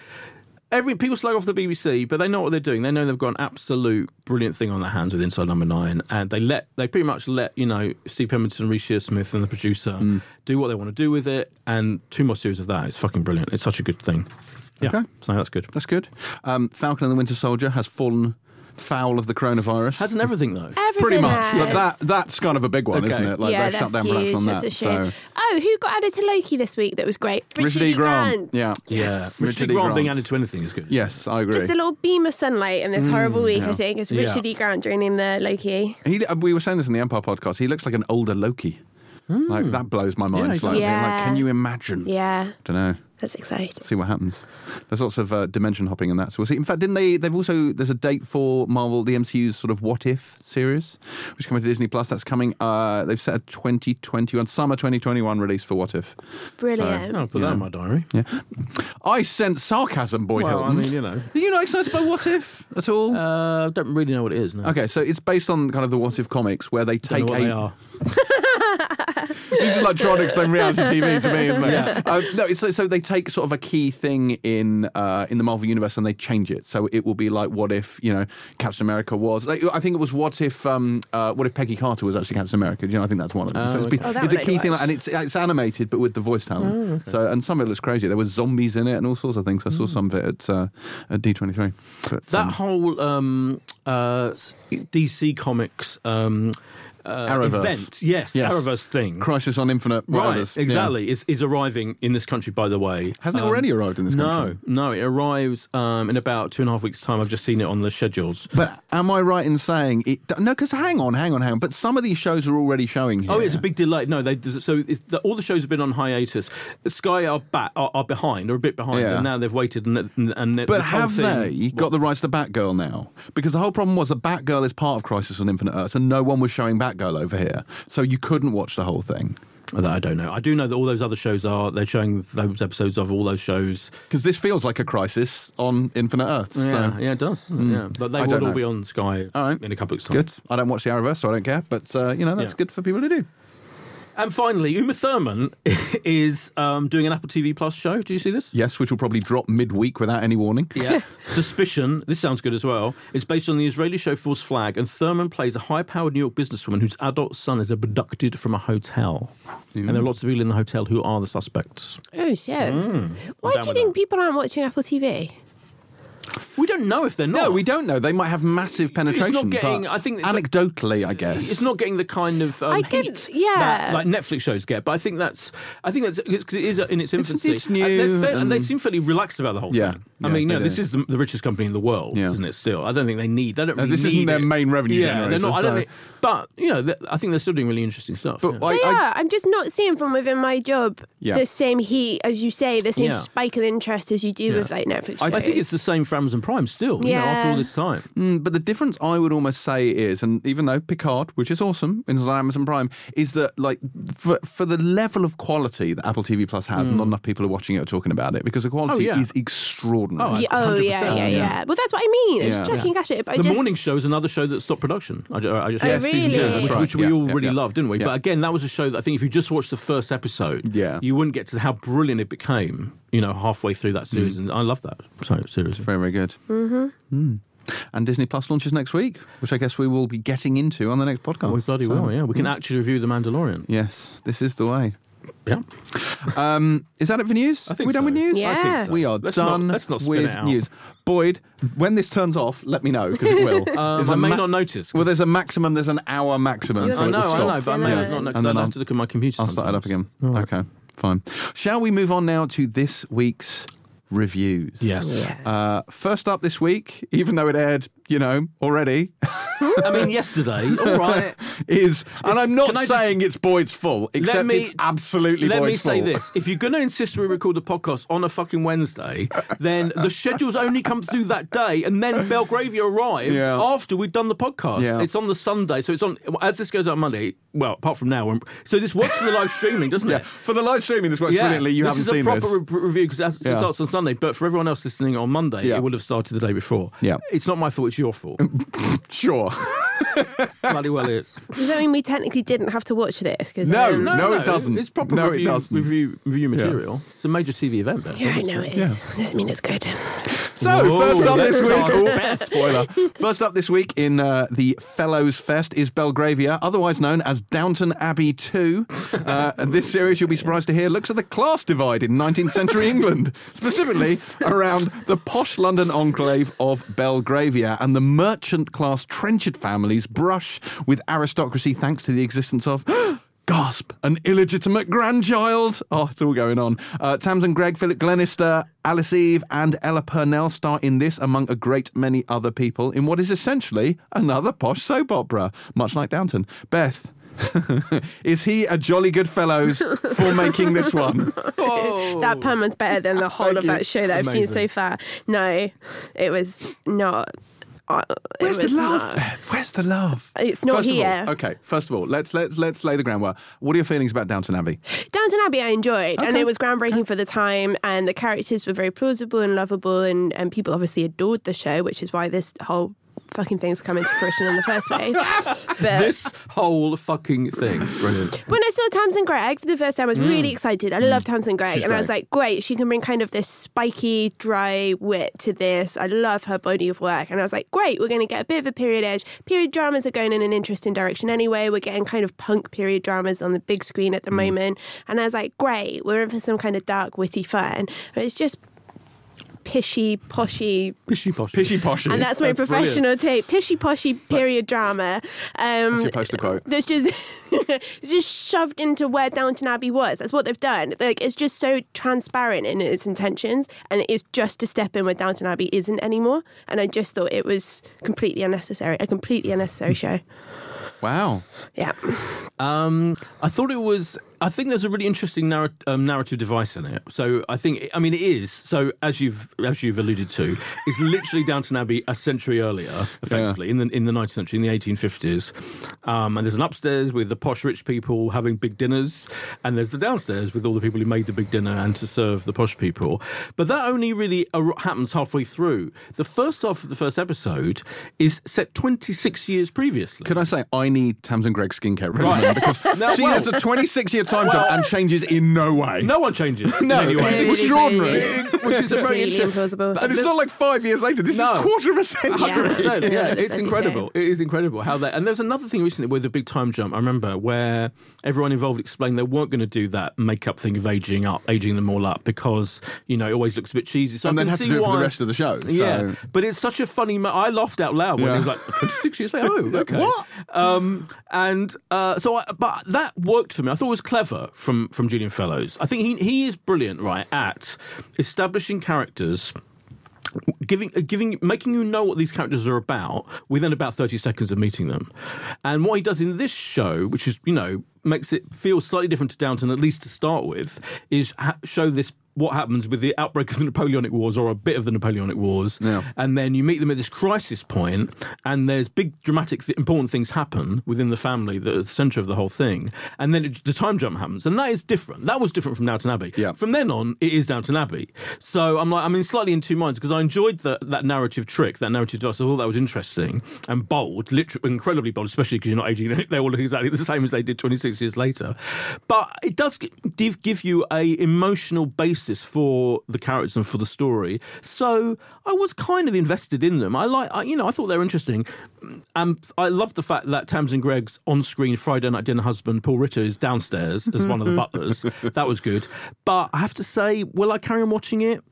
Every people slag off the BBC, but they know what they're doing. They know they've got an absolute brilliant thing on their hands with Inside Number Nine, and they let they pretty much let you know Steve Pemberton, Reece Shearsmith, and the producer Mm. do what they want to do with it. And two more series of that. It's fucking brilliant. It's such a good thing. Yeah, Okay. so that's good. That's good. Um, Falcon and the Winter Soldier has fallen foul of the coronavirus. Hasn't everything though? Everything Pretty much, but that that's kind of a big one, Okay. isn't it? Like yeah, they've shut down huge. production on That's that. a shame. So Oh, who got added to Loki this week? That was great. Richard E. Grant. Yeah. Yeah, Yes. Richard Richard E. E. Grant being added to anything is good. Yes, I agree. Just a little beam of sunlight in this horrible week. yeah. I think is Yeah. Richard E. Grant joining the Loki. He, uh, we were saying this in the Empire podcast. He looks like an older Loki. Like that blows my mind Yeah, slightly. does. Like, can you imagine? Yeah, I Don't know. That's exciting. See what happens. There's lots of uh, dimension hopping in that. So we'll see. In fact, didn't they? They've also there's a date for Marvel, the MCU's sort of What If series, which is coming to Disney Plus. That's coming. Uh, they've set a 2021 summer 2021 release for What If. Brilliant. I'll put Yeah. that in my diary. Yeah. I sense sarcasm, Boyd Well, I Hilton. mean, you know, Are you not excited by What If at all? uh, I don't really know what it is. No. Okay, so it's based on kind of the What If comics where they Don't take know what a they are. this is like trying to explain reality TV to me, isn't it? Yeah. Uh, no, so, so they take sort of a key thing in uh, in the Marvel universe and they change it. So it will be like, what if you know Captain America was? Like, I think it was what if um, uh, what if Peggy Carter was actually Captain America? Do you know? I think that's one of them. Oh, so it's, okay. been- Oh, it's a key know thing, watched. and it's it's animated but with the voice talent. So and some of it looks crazy. There was zombies in it and all sorts of things. I saw some of it at uh, at D twenty three. That whole um, uh, DC Comics um, uh, event, yes, Yes. Arrowverse thing. Crisis on Infinite. Right, whatever's- yeah. exactly. Is is arriving in this country, by the way. Hasn't it Um, already arrived in this no, country? no, no, it arrives um, in about two and a half weeks' time. I've just seen it on the schedules. But am I right in saying it? No, because hang on, hang on, hang on. But some of these shows are already showing here. Oh, it's a big delay. No, they so it's the, all the shows have been on hiatus. Sky are back, are, are behind, or a bit behind, Yeah. and now they've waited. And, and, and But have thing- they got the rights to Batgirl now? Because the whole problem was that Batgirl is part of Crisis on Infinite Earths, and no one was showing Batgirl over here, so you couldn't watch the whole thing. I don't know. I do know that all those other shows are. They're showing those episodes of all those shows. Because this feels like a Crisis on Infinite Earths. Yeah, so. yeah, it does. Yeah, but they I will all know. be on Sky All right. in a couple of weeks' time. Good. I don't watch the Arrowverse, so I don't care. But uh, you know that's Yeah. good for people to do. And finally, Uma Thurman is um, doing an Apple TV Plus show. Do you see this? Yes, which will probably drop midweek without any warning. Yeah. Suspicion, this sounds good as well, It's based on the Israeli show False Flag, and Thurman plays a high powered New York businesswoman whose adult son is abducted from a hotel. And there are lots of people in the hotel who are the suspects. Oh shit! Why do you think that. people aren't watching Apple TV? We don't know if they're not. No, we don't know. They might have massive penetration. getting- but I think it's like- anecdotally, I guess It's not getting the kind of um, I get- heat yeah. that like Netflix shows get, but I think that's I think that's because it is in its infancy. it's new and, they're fair- and they seem fairly relaxed about the whole Yeah, thing. I yeah, mean, you they know, this is the, the richest company in the world, Yeah. isn't it? Still, I don't think they need. They don't. No, Really this isn't their it. main revenue Yeah, they're not. I generator, don't think. But you know, th- I think they're still doing really interesting stuff. But yeah. I, They I, are. I'm just not seeing from within my job Yeah. the same heat as you say, the same Yeah. spike of interest as you do Yeah. with like Netflix. I I think it's the same for Amazon Prime time still, you know, after all this time. Mm, but the difference I would almost say is, and even though Picard, which is awesome, is on Amazon Prime, is that like for for the level of quality that Apple TV Plus has, not enough people are watching it or talking about it because the quality. Oh, yeah. is extraordinary. Oh, Yeah, oh, yeah, yeah, yeah. yeah. Well, that's what I mean. It's Yeah. chucking cash at it. But The just, Morning Show is another show that stopped production. I, ju- I just Oh, Yeah, season two, really? which, right. which we Yeah, all yeah, really yeah. loved, didn't we? Yeah. But again, that was a show that I think if you just watched the first episode, Yeah. you wouldn't get to how brilliant it became. You know, halfway through that series, and I love that so series. Very, very good. Mm-hmm. And Disney Plus launches next week, which I guess we will be getting into on the next podcast. We bloody So, will, yeah. We can actually review The Mandalorian. Yes, this is the way. Yeah, Um, is that it for news? I think we done so. with news? Yeah. I think so. We are let's done Not, let's not spin with it out. news. Boyd, when this turns off, let me know because it will. Um, There's may ma- not notice. 'cause- Well, there's a maximum. There's an hour maximum. You're so I it know, will I know, but I may Yeah. not know And because then I'd I'll- have to look at my computer. I'll start it up sometimes. again. Okay, fine. Shall we move on now to this week's reviews? Yes. Yeah. Uh, first up this week, even though it aired, you know, already, I mean, yesterday. All right. is, and I'm not I just- saying it's Boyd's fault, except me- it's absolutely Let Boyd's me say fault. this: if you're going to insist we record the podcast on a fucking Wednesday, then the schedules only come through that day, and then Belgravia arrived Yeah. after we'd done the podcast. Yeah. It's on the Sunday, so it's on as this goes out Monday. Well, apart from now, so this works for the live streaming, doesn't Yeah, it? for the live streaming, this works brilliantly. You this haven't seen this. is a proper re- review because it starts on Sunday. But for everyone else listening on Monday, it would have started the day before. Yeah. it's not my fault; it's your fault. Sure. Bloody well, it is. Does that mean we technically didn't have to watch this? Cause, No, um, no. it doesn't. It's proper No, it review, doesn't. review review material. It's a major TV event. Beth, Yeah, I know obviously. it is. Doesn't mean it's good. So, Whoa, first up let's this week, start oh, Beth. spoiler. First up this week in uh, the Fellowes Fest is Belgravia, otherwise known as Downton Abbey 2. Uh, and this series, you'll be surprised to hear, looks at the class divide in 19th century England, specifically around the posh London enclave of Belgravia and the merchant class Trenchard families brush with aristocracy thanks to the existence of. Gasp! An illegitimate grandchild. Oh, it's all going on. Uh, Tamsin Greig, Philip Glenister, Alice Eve, and Ella Purnell star in this, among a great many other people, in what is essentially another posh soap opera, much like Downton. Beth. is he a jolly good fellows for making this one? That pun was better than the whole Thank of you. that show that I've seen so far. No, it was not. Uh, Where's the love, not. Beth? Where's the love? It's not first here. All, okay, first of all, let's let's let's lay the groundwork. What are your feelings about Downton Abbey? Downton Abbey, I enjoyed, and it was groundbreaking for the time. And the characters were very plausible and lovable, and, and people obviously adored the show, which is why this whole fucking thing's come into fruition in the first place. But This whole fucking thing, brilliant. when I saw Tamsin Greig for the first time, I was really excited. I love Tamsin Greig, Mm. She's and I was like, great, she can bring kind of this spiky, dry wit to this. I love her body of work, and I was like, great, we're going to get a bit of a period edge. Period dramas are going in an interesting direction anyway. We're getting kind of punk period dramas on the big screen at the Mm. moment, and I was like, great, we're in for some kind of dark, witty fun. But it's just pishy, poshy, Pishy poshy. Pishy poshy. and that's my That's professional take. Pishy poshy period drama. Um, That's your poster quote. That's just it's just shoved into where Downton Abbey was. That's what they've done. Like it's just so transparent in its intentions, and it is just to step in where Downton Abbey isn't anymore. And I just thought it was completely unnecessary. A completely unnecessary show. Wow. Yeah. Um, I thought it was. I think there's a really interesting narr- um, narrative device in it. So I think, I mean, it is. So as you've as you've alluded to, it's literally Downton Abbey a century earlier, effectively in the in the 19th century, in the 1850s. Um, and there's an upstairs with the posh rich people having big dinners, and there's the downstairs with all the people who made the big dinner and to serve the posh people. But that only really happens halfway through. The first half of the first episode is set 26 years previously. Could I say I need Tamsin Greig skincare regimen because Now, she well- has a 26 year time Well- jump and changes in no way. No one changes. No, in any way. it's extraordinary. Which is a very Really interesting. implausible. and it's not like five years later. This No. is quarter of a century. Yeah. yeah, it's incredible. It is incredible how that. And there's another thing recently with the big time jump. I remember where everyone involved explained they weren't going to do that makeup thing of aging up, aging them all up because you know it always looks a bit cheesy. So And I then can have to see do it for why- the rest of the show. So. Yeah, but it's such a funny. Mo- I laughed out loud when Yeah. it was like 26 years later. Oh, okay. What? Um, and uh, so, I, but that worked for me. I thought it was clever from from Julian Fellowes. I think he he is brilliant, right, at establishing characters giving uh, giving making you know what these characters are about within about 30 seconds of meeting them and what he does in this show which is you know makes it feel slightly different to Downton, at least to start with, is ha- show this what happens with the outbreak of the Napoleonic Wars or a bit of the Napoleonic Wars, Yeah. and then you meet them at this crisis point, and there's big dramatic, th- important things happen within the family that are the centre of the whole thing, and then it, the time jump happens, and that is different. That was different from Downton Abbey. Yeah. From then on, it is Downton Abbey. So I'm like, I'm in slightly in two minds because I enjoyed the, that narrative trick, that narrative device. I thought that was interesting and bold, literally incredibly bold, especially because you're not aging. They all look exactly the same as they did 26 years later. But it does give give you a emotional basis for the characters and for the story. So I was kind of invested in them. I like, I, you know, I thought they were interesting. And I love the fact that Tamsin Greig's on-screen Friday night dinner husband Paul Ritter is downstairs as mm-hmm. one of the butlers. That was good. But I have to say, will I carry on watching it?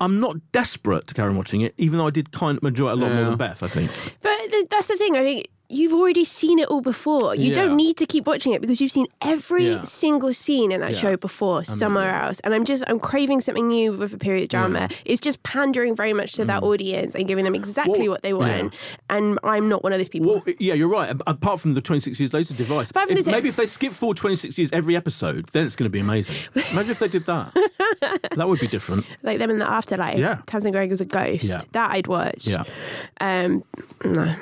I'm not desperate to carry on watching it, even though I did kind of enjoy it a lot more than Beth. I think. But th- that's the thing. I think you've already seen it all before. You Yeah. don't need to keep watching it because you've seen every Yeah. single scene in that Yeah. show before somewhere else. And I'm just I'm craving something new with a period drama. Mm. It's just pandering very much to that audience and giving them exactly Mm. Well, what they want. And I'm not one of those people. Well, yeah, you're right. Apart from the 26 years later device, if, the- maybe if they skip forward 26 years every episode, then it's going to be amazing. Imagine if they did that. that would be different. like them in the afterlife. Yeah. Tamsin Greig as a ghost. Yeah. That I'd watch. Yeah. Um, no.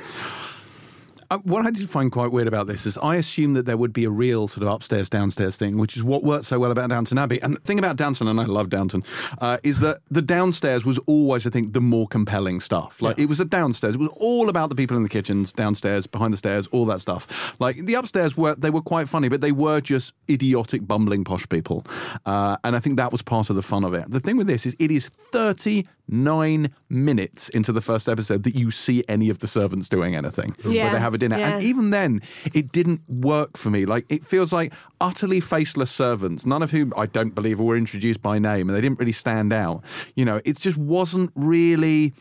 Uh, what I did find quite weird about this is I assumed that there would be a real sort of upstairs downstairs thing, which is what worked so well about Downton Abbey. And the thing about Downton, and I love Downton, uh, is that the downstairs was always, I think, the more compelling stuff. Like it was a downstairs; it was all about the people in the kitchens, downstairs, behind the stairs, all that stuff. Like the upstairs were they were quite funny, but they were just idiotic, bumbling posh people, uh, and I think that was part of the fun of it. The thing with this is it is thirty nine minutes into the first episode that you see any of the servants doing anything where they have a dinner. yeah. And even then, it didn't work for me. Like, it feels like utterly faceless servants, none of whom I don't believe were introduced by name, and they didn't really stand out. You know, it just wasn't really.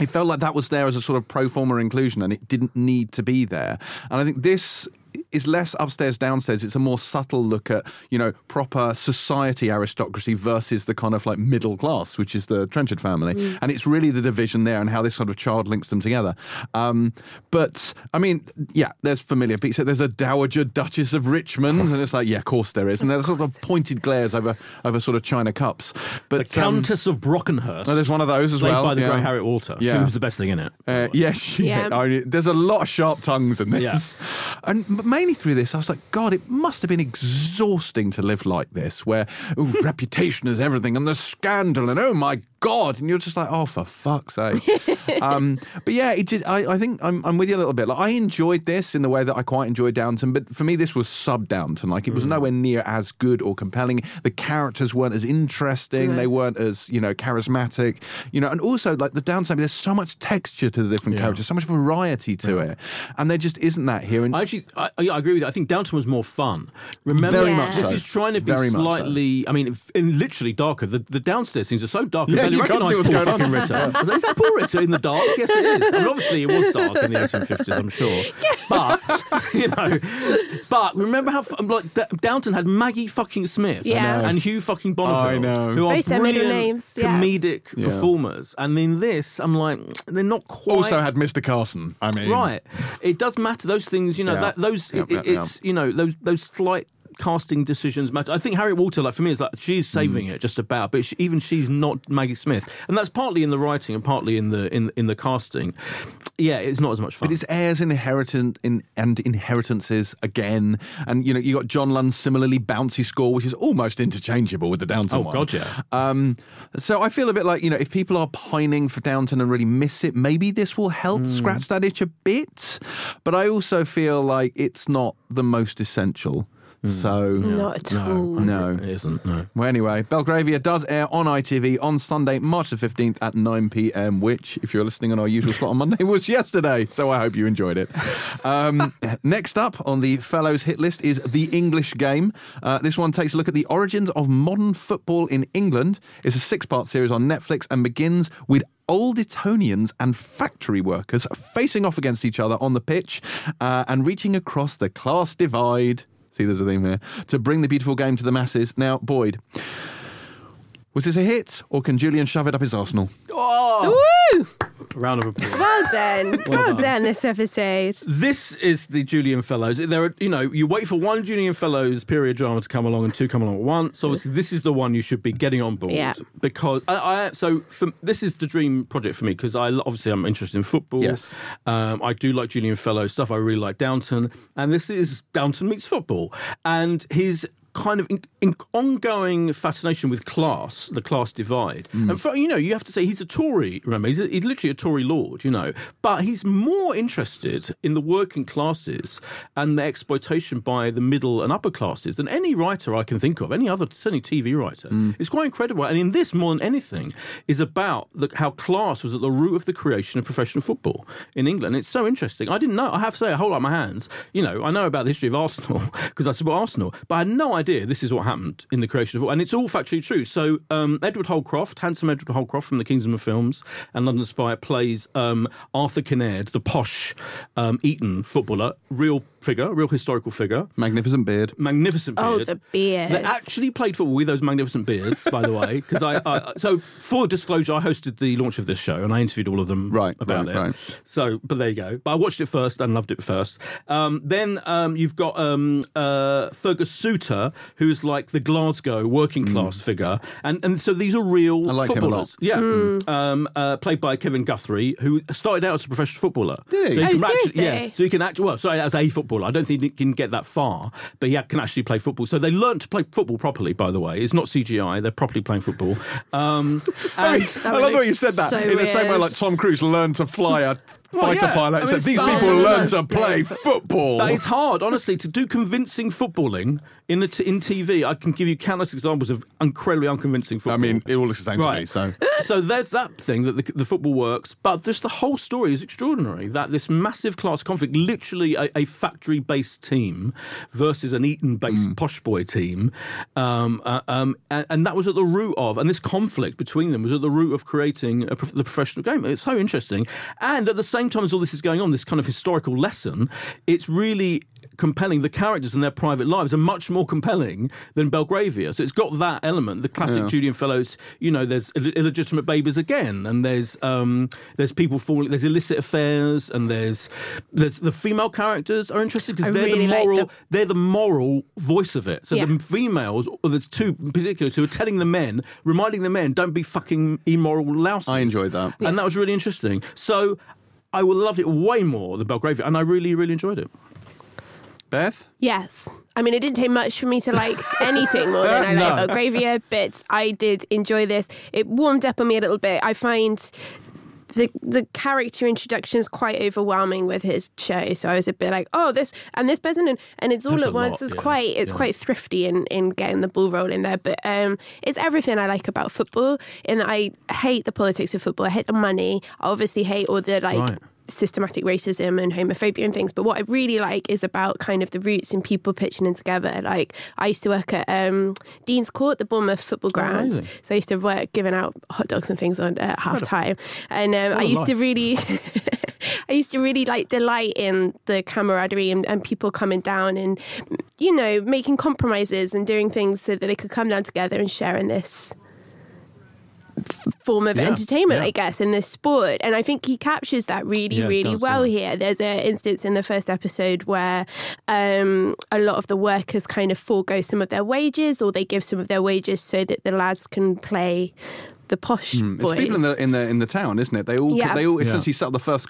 It felt like that was there as a sort of pro forma inclusion, and it didn't need to be there. And I think this is less upstairs downstairs it's a more subtle look at you know proper society aristocracy versus the kind of like middle class which is the trenchard family and it's really the division there and how this sort of child links them together um, but i mean yeah there's familiar beats there's a dowager duchess of richmond and it's like yeah of course there is and there's sort of pointed glares over over sort of china cups but The um, Countess of Brockenhurst. oh, there's one of those as played well by the yeah. great Harriet Walter. Yeah. Who was the best thing in it. Uh, yes, yeah. Yeah. I mean, there's a lot of sharp tongues in this, Yeah. and but mainly through this, I was like, God, it must have been exhausting to live like this, where ooh, reputation is everything, and the scandal, and oh my God, and you're just like, oh, for fuck's sake. um, but yeah, it just, I, I think I'm, I'm with you a little bit. Like, I enjoyed this in the way that I quite enjoyed Downton, but for me, this was sub Downton. Like, it was nowhere near as good or compelling. The characters weren't as interesting. They weren't as you know charismatic. You know, and also like the Downton, there's so much texture to the different Yeah. characters, so much variety to it, and there just isn't that here. And I actually, I, I agree with you. I think Downton was more fun. Remember, Very Yeah. much this so. is trying to be Very much so. slightly. I mean, literally darker. The, the downstairs scenes are so dark. Yeah, you can't see what's going on. Ritter. I was like, is that Paul Ritter in the dark? Yes, it is. I mean, obviously, it was dark in the 1850s. I'm sure. But you know, but remember how f- um, like D- Downton had Maggie fucking Smith, Yeah. I know. Uh, and Hugh fucking Bonneville, I know. who are Both their middle brilliant names, yeah. comedic Yeah. performers. And in this, I'm like, they're not quite. also had Mr. Carson. I mean, Right. It does matter. Those things, you know, Yeah. that those Yeah, it, yeah, it's you know those those slight casting decisions matter. I think Harriet Walter, like for me, is like she's saving Mm. it just about, but she, even she's not Maggie Smith, and that's partly in the writing and partly in the in in the casting. Yeah, it's not as much fun. But it's heirs and inheritance in, and inheritances again, and you know you got John Lunn's similarly bouncy score, which is almost interchangeable with the Downton Oh, one. God, yeah. Um, so I feel a bit like you know if people are pining for Downton and really miss it, maybe this will help Hmm. scratch that itch a bit. But I also feel like it's not the most essential. So Not at all. Hmm. no. it isn't. No. Well, anyway, Belgravia does air on ITV on Sunday, March the 15th at 9 pm, which, if you're listening on our usual slot on Monday, was yesterday. So I hope you enjoyed it. Um, next up on the Fellowes hit list is The English Game. Uh, this one takes a look at the origins of modern football in England. It's a six part series on Netflix and begins with Old Etonians and factory workers facing off against each other on the pitch uh, and reaching across the class divide. See, there's a theme here. To bring the beautiful game to the masses. Now, Boyd, was this a hit or can Julian shove it up his arsenal? Oh, Woo! Round of applause. Well done. Well, done. done. this episode. This is the Julian Fellowes. There are, you know, you wait for one Julian Fellowes period drama to come along and two come along at once. Obviously, this is the one you should be getting on board Yeah. because I, I so for, this is the dream project for me because I obviously I'm interested in football. Yes. um, I do like Julian Fellowes stuff. I really like Downton, and this is Downton meets football, and his kind of in, in ongoing fascination with class, the class divide. Mm. And for, you know, you have to say he's a Tory. Remember, he's, a, he's literally a Tory lord. You know, but he's more interested in the working classes and the exploitation by the middle and upper classes than any writer I can think of. Any other, certainly TV writer. Mm. It's quite incredible. And in this, more than anything, is about the, how class was at the root of the creation of professional football in England. It's so interesting. I didn't know. I have to say, I hold up my hands. You know, I know about the history of Arsenal because I support Arsenal, but I had no idea this is what happened in the creation of. And it's all factually true. So um, Edward Holcroft, handsome Edward Holcroft from the Kingsman Films and London Spy, plays um, Arthur Kinnaird, the posh um, Eton footballer, real figure, a real historical figure. Magnificent beard. Magnificent beard. Oh, the beard. They actually played football with those magnificent beards, by the way. Because I, I, so full disclosure, I hosted the launch of this show and I interviewed all of them Right, about right, it. right. So, but there you go. But I watched it first and loved it first. Um, then um, you've got um, uh, Fergus Suter, who's like the Glasgow working class figure, and and so these are real Mm. I liked him a footballers. lot. Yeah, um, uh, played by Kevin Guthrie, who started out as a professional footballer. Did he? So Oh, can actually- seriously? yeah, so he can actually well, sorry, as a footballer. I don't think he can get that far, but he can actually play football. So they learned to play football properly. By the way, it's not CGI; they're properly playing football. Um, and I love the way you said that so in the same way like Tom Cruise learned to fly a Well, fighter yeah. pilot. I mean, it's these people No, learn no. to play football. That is hard, honestly, to do convincing footballing in the t- in TV. I can give you countless examples of incredibly unconvincing football. I mean, it all looks the same to me. So so there's that thing that the, the football works, but just the whole story is extraordinary. That this massive class conflict, literally a, a factory-based team versus an Eton-based posh boy team, um, uh, um, and, and that was at the root of, and this conflict between them was at the root of creating a, the professional game. It's so interesting, and at the same time as all this is going on, this kind of historical lesson, it's really compelling. The characters and their private lives are much more compelling than Belgravia. So it's got that element. The classic Julian Fellowes. You know, there's Ill- illegitimate babies again, and there's um, there's people falling. There's illicit affairs, and there's there's the female characters are interesting because they're really the like moral. the- They're the moral voice of it. So Yeah. the females, or there's two in particular, who are telling the men, reminding the men, don't be fucking immoral louses. I enjoyed that. and that was really interesting. So. I loved it way more than Belgravia, and I really, really enjoyed it. Beth, Yes. I mean, it didn't take much for me to like anything more than I No. like Belgravia, but I did enjoy this. It warmed up on me a little bit. I find the the character introduction is quite overwhelming with his show. So I was a bit like, oh, this and this person, and, and it's all There's at once. lot, it's yeah, quite it's yeah. quite thrifty in, in getting the ball rolling there. But um, it's everything I like about football. In that I hate the politics of football. I hate the money. I obviously hate all the like Right. Systematic racism and homophobia and things. But what I really like is about kind of the roots and people pitching in together. Like I used to work at um, Dean's Court, the Bournemouth football ground. amazing. so I used to work giving out hot dogs and things on at half time. And um, I used to really, I used to really like delight in the camaraderie and, and people coming down and you know making compromises and doing things so that they could come down together and share in this form of Yeah, entertainment, yeah. I guess, in this sport. And I think he captures that really, Yeah, really does, well yeah. here. There's an instance in the first episode where um, a lot of the workers kind of forego some of their wages or they give some of their wages so that the lads can play the posh Hmm. it's boys. people in the in the in the town, isn't it? They all Yeah. they all Yeah. essentially set up the first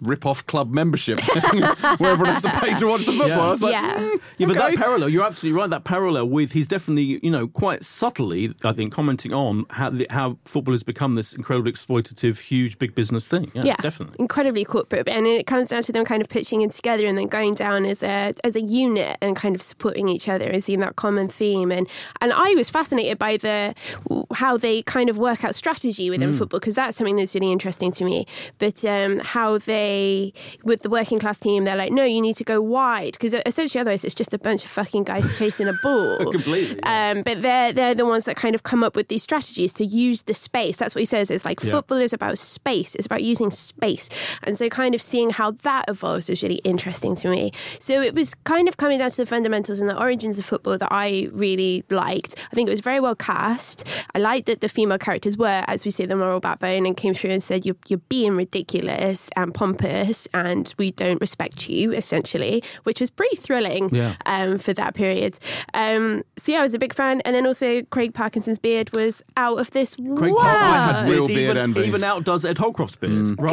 rip-off club membership where everyone has to pay to watch the football. Yeah. I was like, Yeah. mm, Yeah, but that parallel, you're absolutely right. That parallel with he's definitely, you know, quite subtly, I think, commenting on how the, how football has become this incredibly exploitative, huge, big business thing. Yeah, yeah, definitely. incredibly corporate. And it comes down to them kind of pitching in together and then going down as a as a unit and kind of supporting each other and seeing that common theme. And and I was fascinated by the how they kind of work out strategy within football because that's something that's really interesting to me. But um, how they they, with the working class team, they're like, no, you need to go wide because essentially otherwise it's just a bunch of fucking guys chasing a ball. Completely, Um, but they're they're the ones that kind of come up with these strategies to use the space. That's what he says. It's like Yeah. football is about space. It's about using space, and so kind of seeing how that evolves is really interesting to me. So it was kind of coming down to the fundamentals and the origins of football that I really liked. I think it was very well cast. I liked that the female characters were, as we say, the moral backbone and came through and said, "You're you're being ridiculous and pompous, and we don't respect you," essentially, which was pretty thrilling Yeah. um, for that period. Um, so yeah, I was a big fan, and then also Craig Parkinson's beard was out of this Craig world. Parkinson has real It beard even, envy. even outdoes Ed Holcroft's beard. Mm. Right.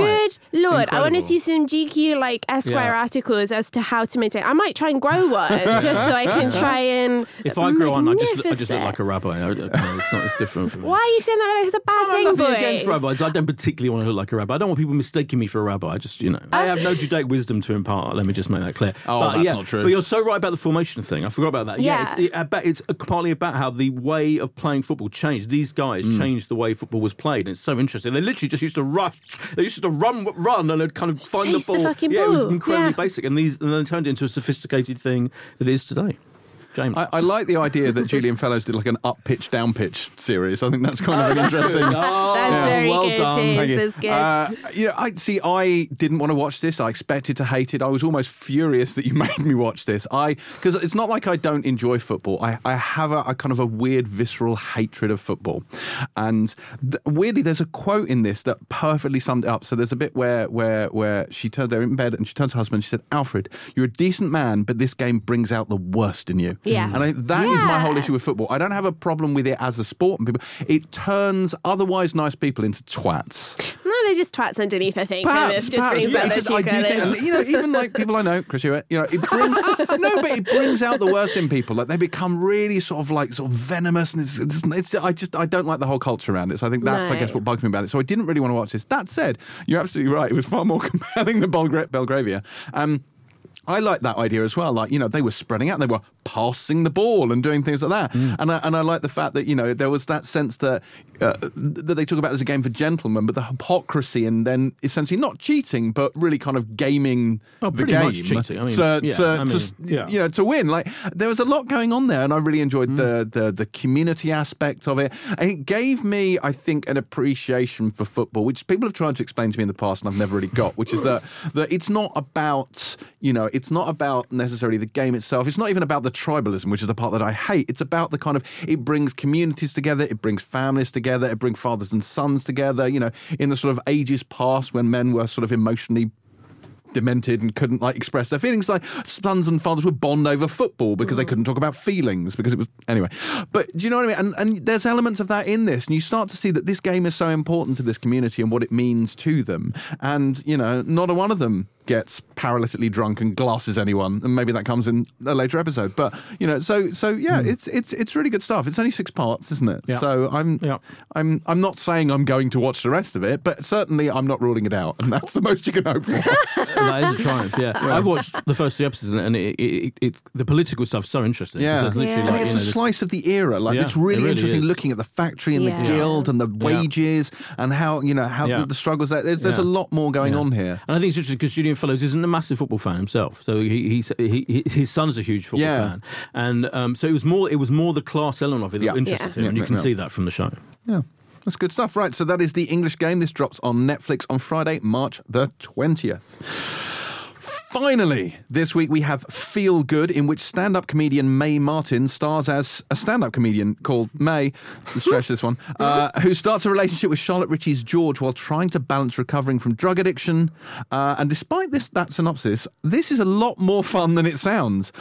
Good lord! I want to see some GQ like Esquire Yeah. articles as to how to maintain. I might try and grow one just so I can try and. If I grow one, I just, I just look like a rabbi. I, I, it's not. It's different for me. Why are you saying that like it's a bad I thing, nothing boys? against rabbis. I don't particularly want to look like a rabbi. I don't want people mistaking me for a rabbi. I just, you know, I have no Judaic wisdom to impart. Let me just make that clear. Oh, but, that's yeah, not true. But you're so right about the formation thing. I forgot about that. Yeah. it's, it, it's partly about how the way of playing football changed. These guys Mm. changed the way football was played. And it's so interesting. They literally just used to rush. They used to run, run, and they'd kind of find chase the the ball. fucking yeah, it was incredibly Yeah. basic. And these, and then turned it into a sophisticated thing that it is today. James. I, I like the idea that Julian Fellowes did like an up pitch, down pitch series. I think that's kind of an interesting. Oh, That's very well good, done. James. Thank you. That's good. Uh, you know, I see. I didn't want to watch this. I expected to hate it. I was almost furious that you made me watch this. I because it's not like I don't enjoy football. I, I have a, a kind of a weird visceral hatred of football, and th- weirdly, there's a quote in this that perfectly summed it up. So there's a bit where where where she turned there in bed and she turns to her husband. And She said, "Alfred, you're a decent man, but this game brings out the worst in you." Yeah. and I, that is my whole issue with football. I don't have a problem with it as a sport, and people. It turns otherwise nice people into twats. no, they're just twats underneath. I think. Perhaps, it just perhaps. Yeah, just- I do think, you know, even like people I know, Chris Hewitt, you know, it brings no, but it brings out the worst in people. Like they become really sort of like sort of venomous, and it's, it's, it's I just I don't like the whole culture around it. So I think that's I guess what bugs me about it. So I didn't really want to watch this. That said, you're absolutely right. It was far more compelling than Belgra- Belgravia. Um, I like that idea as well. Like, you know, they were spreading out, they were passing the ball and doing things like that. And, I, and I like the fact that, you know, there was that sense that, uh, that they talk about as a game for gentlemen, but the hypocrisy and then essentially not cheating, but really kind of gaming Oh, the game cheating. I mean, to, yeah, to, I to, yeah. you know, to win. Like, there was a lot going on there, and I really enjoyed Mm. the, the, the community aspect of it. And it gave me, I think, an appreciation for football, which people have tried to explain to me in the past, and I've never really got, which is that, that it's not about, you know, it's not about necessarily the game itself. It's not even about the tribalism, which is the part that I hate. It's about the kind of, it brings communities together, it brings families together, it brings fathers and sons together, you know, in the sort of ages past when men were sort of emotionally demented and couldn't like express their feelings. Like sons and fathers would bond over football because they mm. couldn't talk about feelings because it was anyway. But do you know what I mean? And, and there's elements of that in this, and you start to see that this game is so important to this community and what it means to them. And you know, not a one of them gets paralytically drunk and glasses anyone, and maybe that comes in a later episode. But you know, so so yeah, hmm. it's it's it's really good stuff. It's only six parts, isn't it? Yeah. So I'm Yeah. I'm I'm not saying I'm going to watch the rest of it, but certainly I'm not ruling it out, and that's the most you can hope for. that is a triumph. Yeah. I've watched the first two episodes, and it, it, it, it the political stuff's so interesting. Yeah. there's literally Yeah. And like, it's you know, a this- slice of the era. Like Yeah, it's really, it really interesting is. looking at the factory and Yeah. the guild and the Yeah. wages and how you know how Yeah. the, the struggles. There. There's there's Yeah. a lot more going Yeah. on here. And I think it's interesting because Julian Fellowes isn't a massive football fan himself, so he, he, he, his son's a huge football Yeah. fan, and um, so it was more it was more the class element of it that Yeah. interested him, and you can see that from the show. Yeah. That's good stuff. Right, so that is the English game. This drops on Netflix on Friday, March the 20th. Finally, this week we have Feel Good, in which stand up comedian Mae Martin stars as a stand up comedian called Mae, stretch this one, uh, who starts a relationship with Charlotte Ritchie's George while trying to balance recovering from drug addiction. Uh, and despite this that synopsis, this is a lot more fun than it sounds.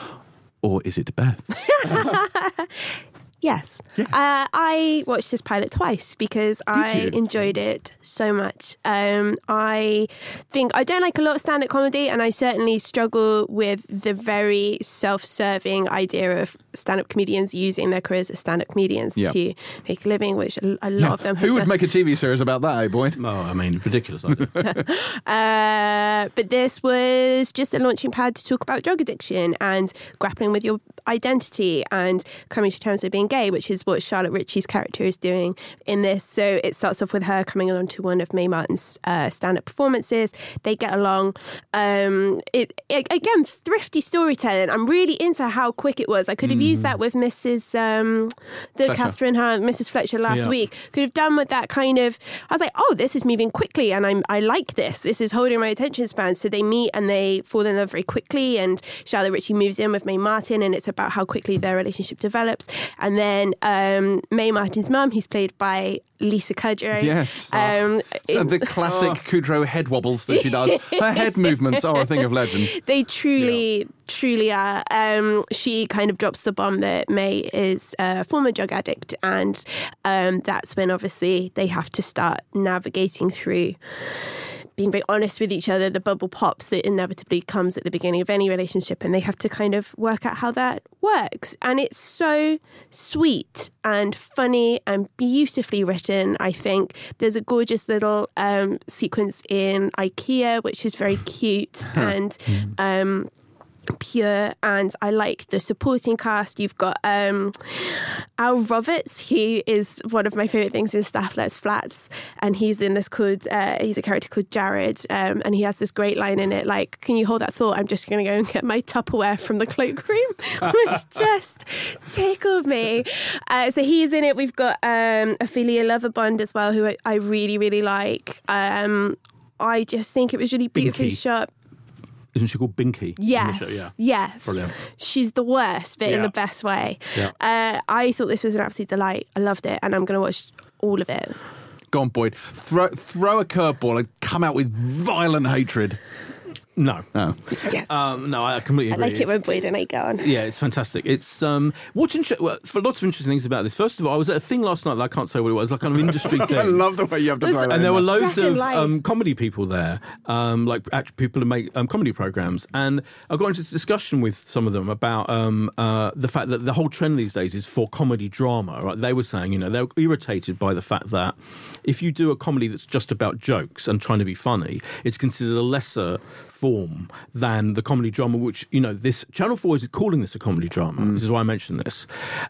Or is it, Beth? Yes. Uh, I watched this pilot twice because I you? enjoyed it so much. Um, I think I don't like a lot of stand up comedy, and I certainly struggle with the very self serving idea of stand up comedians using their careers as stand up comedians Yeah. to make a living, which a, a lot of them Who have would done. make a TV series about that, eh, Boyd? Oh, I mean, ridiculous. idea. Uh, but this was just a launching pad to talk about drug addiction and grappling with your identity and coming to terms with being gay, which is what Charlotte Ritchie's character is doing in this. So it starts off with her coming along to one of Mae Martin's uh, stand up performances. They get along. Um, it, it, again, thrifty storytelling. I'm really into how quick it was. I could have used that with Mrs. Um, the Fletcher. Catherine Mrs. Fletcher last Yeah. week. Could have done with that kind of. I was like, oh, this is moving quickly, and I'm I like this. This is holding my attention span. So they meet and they fall in love very quickly, and Charlotte Ritchie moves in with Mae Martin, and it's about how quickly their relationship develops. And then um, Mae Martin's mum, who's played by Lisa Kudrow. Yes. Um, So it- the classic Kudrow head wobbles that she does. Her head movements are a thing of legend. They truly, truly are. Um, she kind of drops the bomb that Mae is a former drug addict, and um, that's when obviously they have to start navigating through being very honest with each other. The bubble pops that inevitably comes at the beginning of any relationship, and they have to kind of work out how that works. And it's so sweet and funny and beautifully written. I think there's a gorgeous little um, sequence in IKEA, which is very cute and. Um, pure and I like the supporting cast. You've got um, Al Roberts, he is one of my favourite things in Stath Lets Flats, and he's in this called uh, he's a character called Jared, um, and he has this great line in it like, "Can you hold that thought? I'm just going to go and get my Tupperware from the cloakroom," which just tickled me. Uh, so he's in it. We've got um, Ophelia Lovibond as well, who I, I really really like. Um, I just think it was really beautifully Binky. shot. Isn't she called Binky? Yes. show? Yeah. Yes. Brilliant. She's the worst, but in the best way. Yeah. Uh, I thought this was an absolute delight. I loved it, and I'm going to watch all of it. Go on, Boyd. Throw, throw a curveball and come out with violent hatred. No. Oh. Yes. Um, no, I completely agree. I like it when Boyd and I go on. Yeah, it's fantastic. It's um, what's inter- well, for lots of interesting things about this. First of all, I was at a thing last night that I can't say what it was, like kind of industry thing. I love the way you have to Was- throw that and in there were loads of um, comedy people there, um, like act- people who make um, comedy programs. And I got into this discussion with some of them about um, uh, the fact that the whole trend these days is for comedy drama. Right? They were saying, you know, they're irritated by the fact that if you do a comedy that's just about jokes and trying to be funny, it's considered a lesser form than the comedy drama, which, you know, this Channel 4 is calling this a comedy drama. Mm. This is why I mentioned this.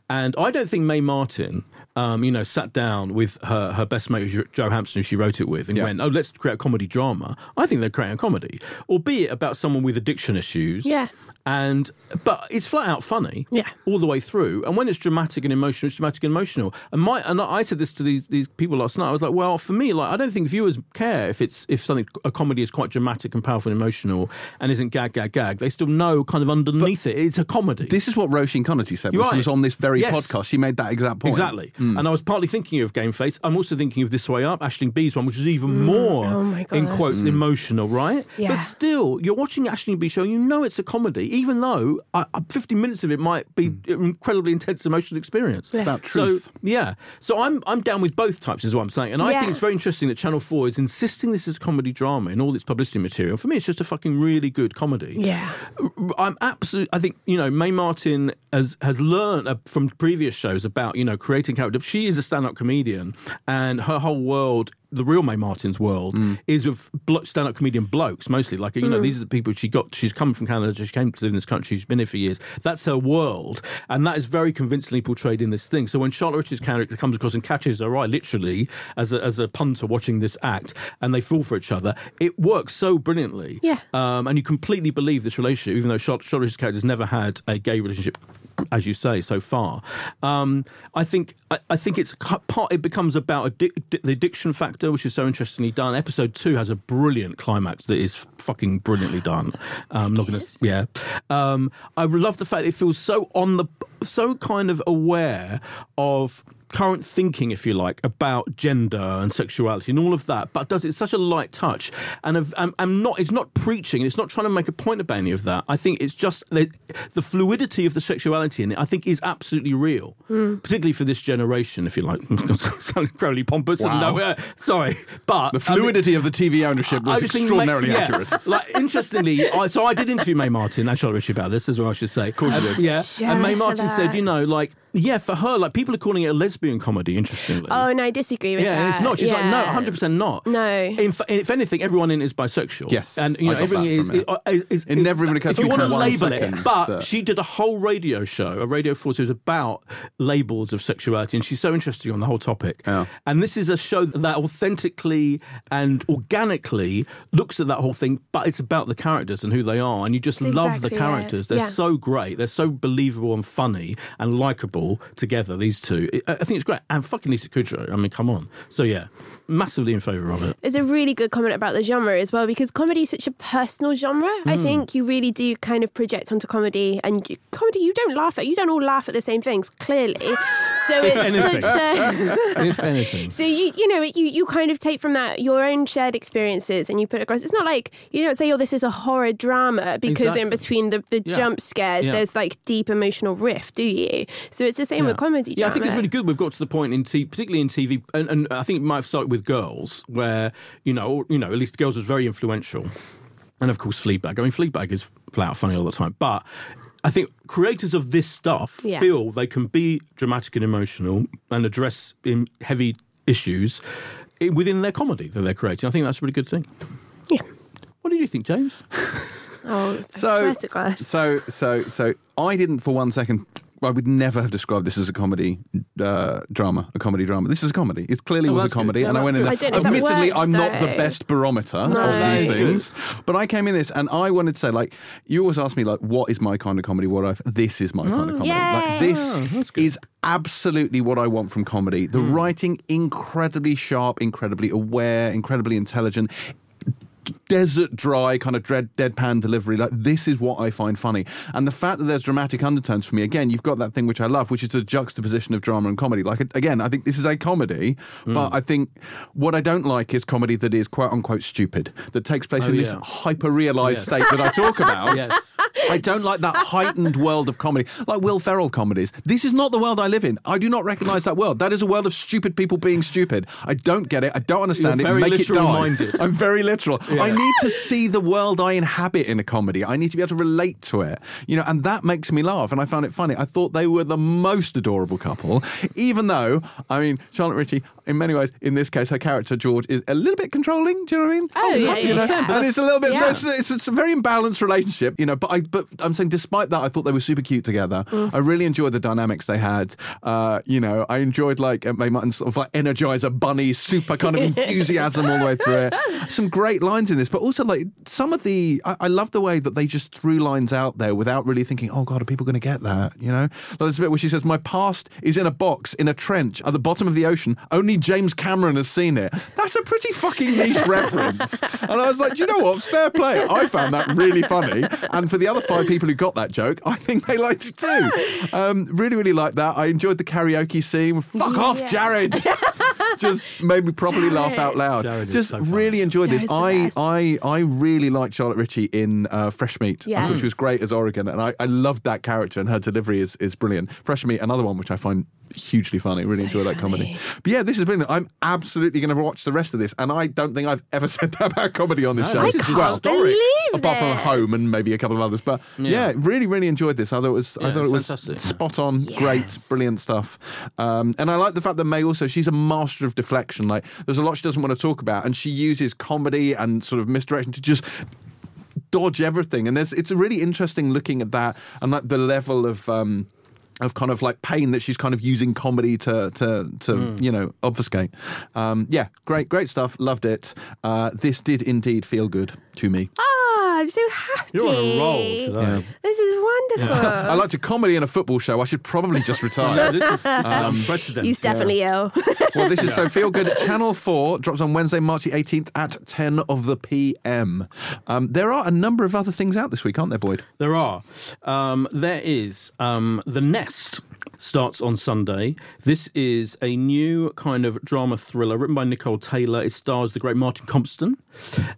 And I don't think Mae Martin, um, you know, sat down with her, her best mate, Jo- Joe Hampson, who she wrote it with, and Yeah. went, oh, let's create a comedy drama. I think they're creating a comedy, albeit about someone with addiction issues. Yeah. And, but it's flat out funny Yeah. all the way through. And when it's dramatic and emotional, it's dramatic and emotional. And my and I said this to these these people last night. I was like, well, for me, like I don't think viewers care if it's if something a comedy is quite dramatic and powerful and emotional and isn't gag gag gag. They still know kind of underneath it, it's a comedy. This is what Roisin Conaty said You're when she right. was on this very Yes. podcast. She made that exact point. Exactly. Hmm. And I was partly thinking of Game Face. I'm also thinking of This Way Up, Aisling Bea's one, which is even more, Oh in gosh. quotes, emotional, right? Yeah. But still, you're watching Aisling Bea show, you know it's a comedy, even though uh, uh, 50 minutes of it might be Hmm. an incredibly intense emotional experience. about truth. So, yeah. So I'm, I'm down with both types, is what I'm saying. And I Yeah. think it's very interesting that Channel 4 is insisting this is a comedy drama in all its publicity material. For me, it's just a fucking really good comedy. Yeah. I'm absolutely. I think you know Mae Martin has has learned uh, from previous shows about you know creating character. She is a stand-up comedian, and her whole world. The real Mae Martin's world Mm. is of stand-up comedian blokes mostly. Like you know, these are the people she got. She's come from Canada. She came to live in this country. She's been here for years. That's her world, and that is very convincingly portrayed in this thing. So when Charlotte Richards' character comes across and catches her eye, literally as a, as a punter watching this act, and they fall for each other, it works so brilliantly. Yeah. Um, and you completely believe this relationship, even though Charlotte, Charlotte's character has never had a gay relationship, as you say, so far. Um, I think I, I think it's part. It becomes about addic- the addiction factor, which is so interestingly done. Episode two has a brilliant climax that is fucking brilliantly done. Um, not gonna, yeah. Um, I love the fact it feels so on the, so kind of aware of current thinking, if you like, about gender and sexuality and all of that, but does it such a light touch and of- and, and not it's not preaching, it's not trying to make a point about any of that. I think it's just the, the fluidity of the sexuality in it. I think is absolutely real, particularly for this generation, if you like. Sounding incredibly pompous. And Wow. no, uh, sorry, but The I mean- fluidity of the TV ownership was just extraordinarily May- yeah. accurate. Like interestingly, I, so I did interview Mae Martin and Charlotte Ritchie about this as well. I should say. Of course you did. Yeah, Shout and Mae Martin that. said, you know, like Yeah, for her, like people are calling it a lesbian comedy. Interestingly. Oh no, I disagree with yeah, that. and it's not. She's like, no, 100 percent not. No. In fa- if anything, everyone in it is bisexual. Yes, and you I know everything that is, from it. Uh, is, is, It never even occurred If to you me want to one label it, but that- she did a whole radio show, a radio force, it was about labels of sexuality, and she's so interesting on the whole topic. Yeah. And this is a show that authentically and organically looks at that whole thing, but it's about the characters and who they are, and you just That's love exactly the it. characters. They're Yeah. so great. They're so believable and funny and likable together. These two, I think it's great. And fucking Lisa Kudrow. I mean, come on. So yeah, massively in favour of it. It's a really good comment about the genre as well because comedy is such a personal genre. Hmm. I think you really do kind of project onto comedy, and you, comedy you don't laugh at. You don't all laugh at the same things, clearly. So it's anything. such a. if anything. So you you know you you kind of take from that your own shared experiences and you put it across. It's not like you don't say oh this is a horror drama because in between the, the Yeah. jump scares Yeah. there's like deep emotional rift, do you? So it's the same with comedy. Yeah, I think it's really good. We've got to the point in t- particularly in TV, and, and I think it might have started with girls, where you know, you know, at least girls was very influential, and of course, Fleabag. I mean, Fleabag is flat out funny all the time, but. I think creators of this stuff Yeah. feel they can be dramatic and emotional and address in heavy issues within their comedy that they're creating. I think that's a really good thing. Yeah. What did you think, James? Oh, I So, swear to God. so, so, so, I didn't for one second. I would never have described this as a comedy uh, drama, a comedy drama. This is a comedy. It clearly Oh, was a good. comedy, and I went in. there- I don't know if that Admittedly, works, I'm not the best barometer of these things, but I came in this, and I wanted to say, like, you always ask me, like, what is my kind of comedy? What I've this is my kind of comedy. Like, this Oh, is absolutely what I want from comedy. The writing incredibly sharp, incredibly aware, incredibly intelligent desert dry kind of dread deadpan delivery like this is what i find funny and the fact that there's dramatic undertones for me again you've got that thing which i love which is the juxtaposition of drama and comedy like again i think this is a comedy hmm. but i think what i don't like is comedy that is quote unquote stupid that takes place Oh, in this yeah. hyper realized Yes. state that i talk about yes. I don't like that heightened world of comedy, like Will Ferrell comedies. This is not the world I live in. I do not recognise that world. That is a world of stupid people being stupid. I don't get it. I don't understand You're it. Make it die. minded. I'm very literal. I need to see the world I inhabit in a comedy. I need to be able to relate to it. You know, and that makes me laugh. And I found it funny. I thought they were the most adorable couple, even though I mean Charlotte Ritchie. In many ways, in this case, her character George is a little bit controlling. Do you know what I mean? Oh, yeah, You yeah, know? yeah. And it's a little bit. Yeah. So it's, it's, a very imbalanced relationship, you know. But I, but I'm saying, despite that, I thought they were super cute together. I really enjoyed the dynamics they had. Uh, you know, I enjoyed like uh, Mae Martin's sort of like Energizer Bunny, super kind of enthusiasm all the way through it. Some great lines in this, but also like some of the. I, I love the way that they just threw lines out there without really thinking, oh god, are people going to get that? You know, like there's a bit where she says, "My past is in a box in a trench at the bottom of the ocean. Only James Cameron has seen it." That's a pretty fucking niche reference. And I was like, do you know what? Fair play. I found that really funny. And for the other five people who got that joke, I think they liked it too. Um, really, really liked that. I enjoyed the karaoke scene. Fuck off, Jared. Just made me properly laugh out loud. Jared Just so really enjoyed this. Jared's the I. I, I really liked Charlotte Ritchie in uh, Fresh Meat. I thought she was great as Oregon, and I, I loved that character, and her delivery is, is brilliant. Fresh Meat, another one which I find hugely funny. Really So enjoy that comedy. But yeah, this has been. I'm absolutely going to watch the rest of this, and I don't think I've ever said that about comedy on this No, show. this is well, historic. Believe apart from. Home and maybe a couple of others, but yeah, Yeah. really, really enjoyed this. I thought it was, I thought it was fantastic. spot on, Yes. great, brilliant stuff. Um, and I like the fact that Mae also she's a master of deflection. Like, there's a lot she doesn't want to talk about, and she uses comedy and sort of misdirection to just dodge everything. And there's it's really interesting looking at that and like the level of. Um, of kind of like pain that she's kind of using comedy to to to Hmm. you know obfuscate. Um, yeah, great great stuff. Loved it. Uh, this did indeed feel good to me. Ah, I'm so happy. You're on a roll today. Yeah. This is wonderful. I liked a comedy and a football show. I should probably just No, retire. this is, this is unprecedented. He's definitely ill. well, this is so feel good. Channel Four drops on Wednesday, March the 18th at 10 of the PM. Um, there are a number of other things out this week, aren't there, Boyd? There are. Um, there is. Um, the Nest starts on Sunday. This is a new kind of drama thriller written by Nicole Taylor. It stars the great Martin Compston.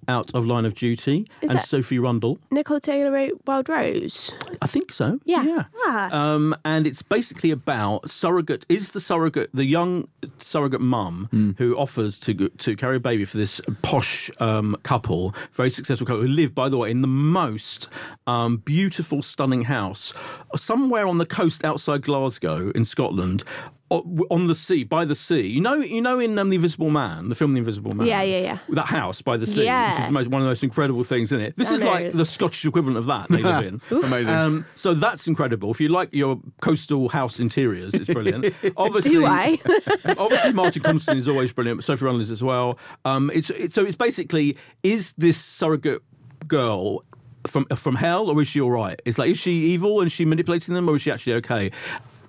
Out of Line of Duty, Is and that- Sophie Rundle. Nicole Taylor wrote Wild Rose. I think so. Yeah. Yeah. Ah. Um, and it's basically about surrogate. Is the surrogate the young surrogate mum who offers to to carry a baby for this posh um, couple, very successful couple who live, by the way, in the most um, beautiful, stunning house somewhere on the coast outside Glasgow in Scotland. O- On the sea, by the sea, you know, you know, in um, the Invisible Man, the film The Invisible Man, Yeah, yeah, yeah. that house by the sea, which Yeah. is the most, one of the most incredible things in it. This is like Stunners. the Scottish equivalent of that they live in. Amazing. Um, so that's incredible. If you like your coastal house interiors, it's brilliant. Obviously, Do I? obviously, Martin Constantine is always brilliant. But Sophie Rundle is as well. Um, it's, it's so it's basically is this surrogate girl from from hell or is she all right? It's like is she evil and she manipulating them or is she actually okay?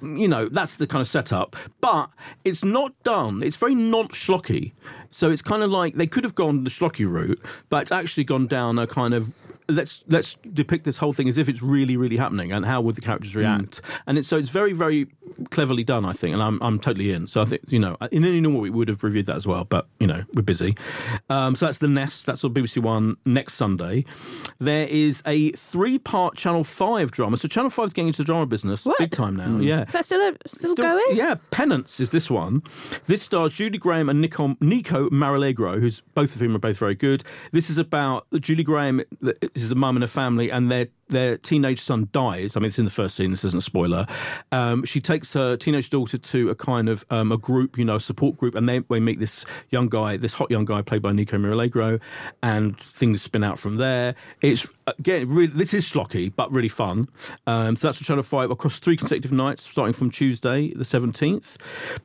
You know, that's the kind of setup. But it's not done. It's very not schlocky. So it's kind of like they could have gone the schlocky route, but it's actually gone down a kind of let's let's depict this whole thing as if it's really really happening and how would the characters react and it's so it's very very cleverly done i think and i'm, I'm totally in so i think you know in any normal week we would have reviewed that as well but you know we're busy um, so that's the nest that's on bbc one next sunday there is a three part channel 5 drama so channel 5 is getting into the drama business What? big time now yeah Is that still, a, still, Still- going? Yeah, Penance is this one. This stars Julie Graham and Nico, Nico Mirallegro, who's both of whom are both very good. This is about Julie Graham is the mum in a family, and their their teenage son dies. I mean, it's in the first scene. This isn't a spoiler. Um, she takes her teenage daughter to a kind of um, a group, you know, support group, and they we meet this young guy, this hot young guy played by Nico Mirallegro, and things spin out from there. It's again, really, this is schlocky, but really fun. Um, so that's Channel Five across three consecutive nights, starting from Tuesday, the seventeenth.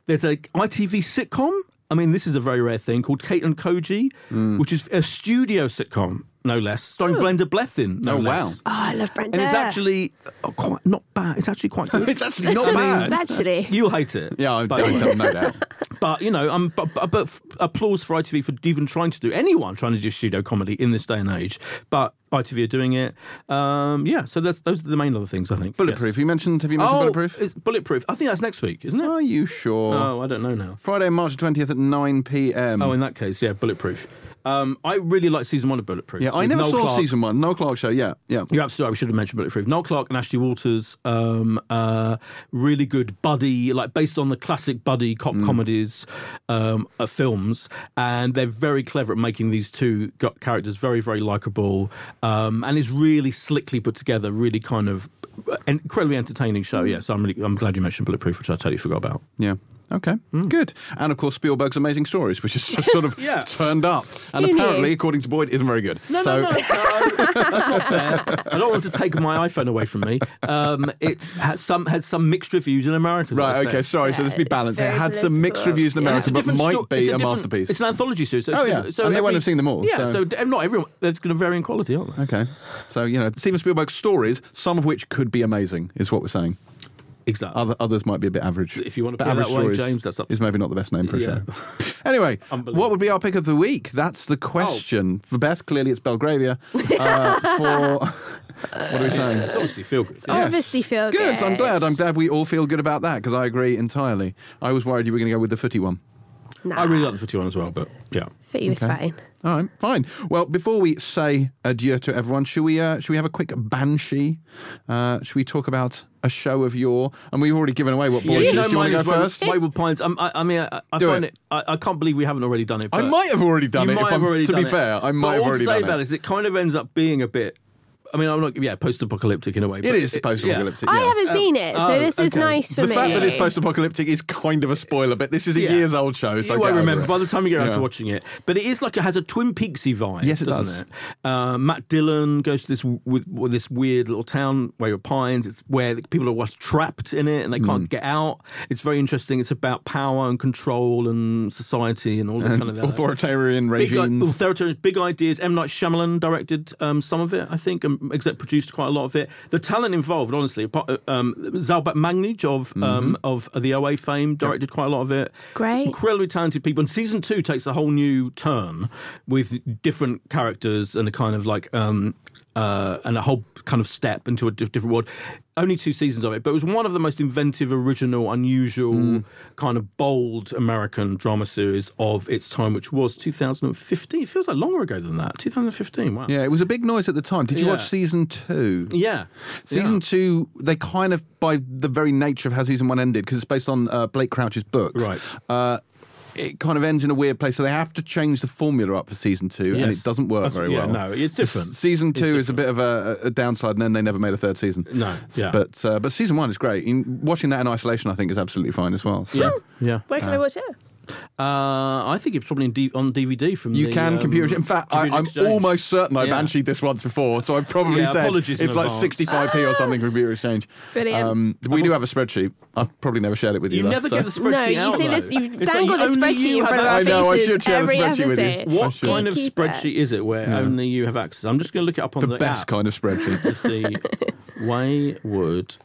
There's a ITV sitcom. I mean, this is a very rare thing called Kate and Koji, which is a studio sitcom, no less, starring Brenda Blethyn. No Oh, wow. less. Oh, I love Brenda. And it's actually uh, quite not bad. It's actually quite good. it's actually not It's bad. actually. You'll hate it. Yeah, I but, don't, no doubt. but you know, um, but, but, but f- applause for ITV for even trying to do anyone trying to do studio comedy in this day and age. But ITV are doing it. Um, yeah, so that's, those are the main other things I think. Bulletproof. Yes. You mentioned. Have you mentioned Oh, bulletproof? it's bulletproof. I think that's next week, isn't it? Are you sure? Oh, I don't know now. Friday, March twentieth at nine p.m. Oh, in that case, yeah, bulletproof. Um, I really like season one of Bulletproof. yeah, I never Noel saw Clarke. season one. No Clark show. Yeah, yeah. You're absolutely right. We should have mentioned Bulletproof. Noel Clarke and Ashley Walters, um, uh, really good buddy, like based on the classic buddy cop comedies um, uh, films, and they're very clever at making these two characters very, very likable, um, and it's really slickly put together. Really kind of uh, incredibly entertaining show. Yeah, so I'm really I'm glad you mentioned Bulletproof, which I totally forgot about. Yeah. Okay, good. And of course, Spielberg's Amazing Stories, which is sort of Yeah. turned up. And Who knew? apparently, according to Boyd, isn't very good. No, so, no, no, no, that's not fair. I don't want to take my iPhone away from me. Um, it had some had some mixed reviews in America. Right, said. okay, sorry. so let's be balanced. It very had some mixed reviews in America, it's a but different might sto- be it's a, masterpiece. It's an anthology series. So Oh, yeah. so And they won't have seen them all, Yeah, so- so, not everyone. There's going to vary in quality, aren't they? Okay. So, you know, Steven Spielberg's stories, some of which could be amazing, is what we're saying. Exactly. Other, others might be a bit average. If you want to But put average that way, James, that's up is maybe not the best name for a Yeah. show. Anyway, what would be our pick of the week? That's the question. For Beth, clearly it's Belgravia. Uh, for what are we saying? It's obviously feel good. Oh, Obviously feel good. I'm glad. I'm glad we all feel good about that because I agree entirely. I was worried you were going to go with the footy one. Nah, I really like the footy one as well, but yeah. Footy was Okay. fine. All right, fine. Well, before we say adieu to everyone, should we uh, should we have a quick banshee? Uh, should we talk about a show of your? And we've already given away what boy you is. know Do you want to go first? Wayward Pines. Um, I, I mean, I, I Do find it. it. I, I can't believe we haven't already done it. I might have already done it. might if have I'm, already to done be it. fair, I But might have all already to say done about it. it is it kind of ends up being a bit. I mean, I'm not. Yeah, post-apocalyptic in a way. It but is post-apocalyptic. I yeah. haven't seen it, so oh, this is okay. nice for The me. fact that it's post-apocalyptic is kind of a spoiler, but this is a Yeah. years old show, so you won't remember it. by the time you get around Yeah. to watching it. But it is like it has a Twin Peaksy vibe. Yes, it doesn't does. it? Uh, Matt Dillon goes to this with, with this weird little town, Wayward Pines. It's where people are what's trapped in it and they can't get out. It's very interesting. It's about power and control and society and all this And kind of uh, authoritarian Big, i- regimes. authoritarian, big ideas. M. Night Shyamalan directed um, some of it, I think, and exec produced quite a lot of it. The talent involved, honestly, apart- um, Zal Batmanglij of um, of the OA fame directed quite a lot of it. Great. incredibly talented people. And season two takes a whole new turn with different characters and a kind of like um, uh, and a whole kind of step into a different world. Only two seasons of it, but it was one of the most inventive, original, unusual, Mm. kind of bold American drama series of its time, which was 2015. It feels like longer ago than that. 2015. Wow. Yeah, it was a big noise at the time. Did you Yeah. watch season two? Yeah. Season Yeah. two, they kind of, by the very nature of how season one ended, because it's based on uh, Blake Crouch's books. Right. Uh, it kind of ends in a weird place, so they have to change the formula up for season two, and it doesn't work That's- very yeah, well. no, it's different. s- season It's two is a bit of a, a downslide, and then they never made a third season. No, yeah. But uh, but season one is great. In, watching that in isolation, I think, is absolutely fine as well. So Yeah. Yeah. Where can I watch it? Uh, I think it's probably in D- on DVD from You the, can um, computer. In fact, I, Computer I'm Exchange. almost certain I Yeah. bansheed this once before, so I probably Yeah, said apologies it's like advance. 65p or something. Computer Exchange. Brilliant. Um, we do have a spreadsheet. I've probably never shared it with you. You though, never so- get the spreadsheet No, you out, see though. this. You It's like the spreadsheet you in front of have our I know, I should share the spreadsheet with you. What kind of spreadsheet is it where only you have access? I'm just going to look it up on the the, best kind of spreadsheet. to see. Waywood.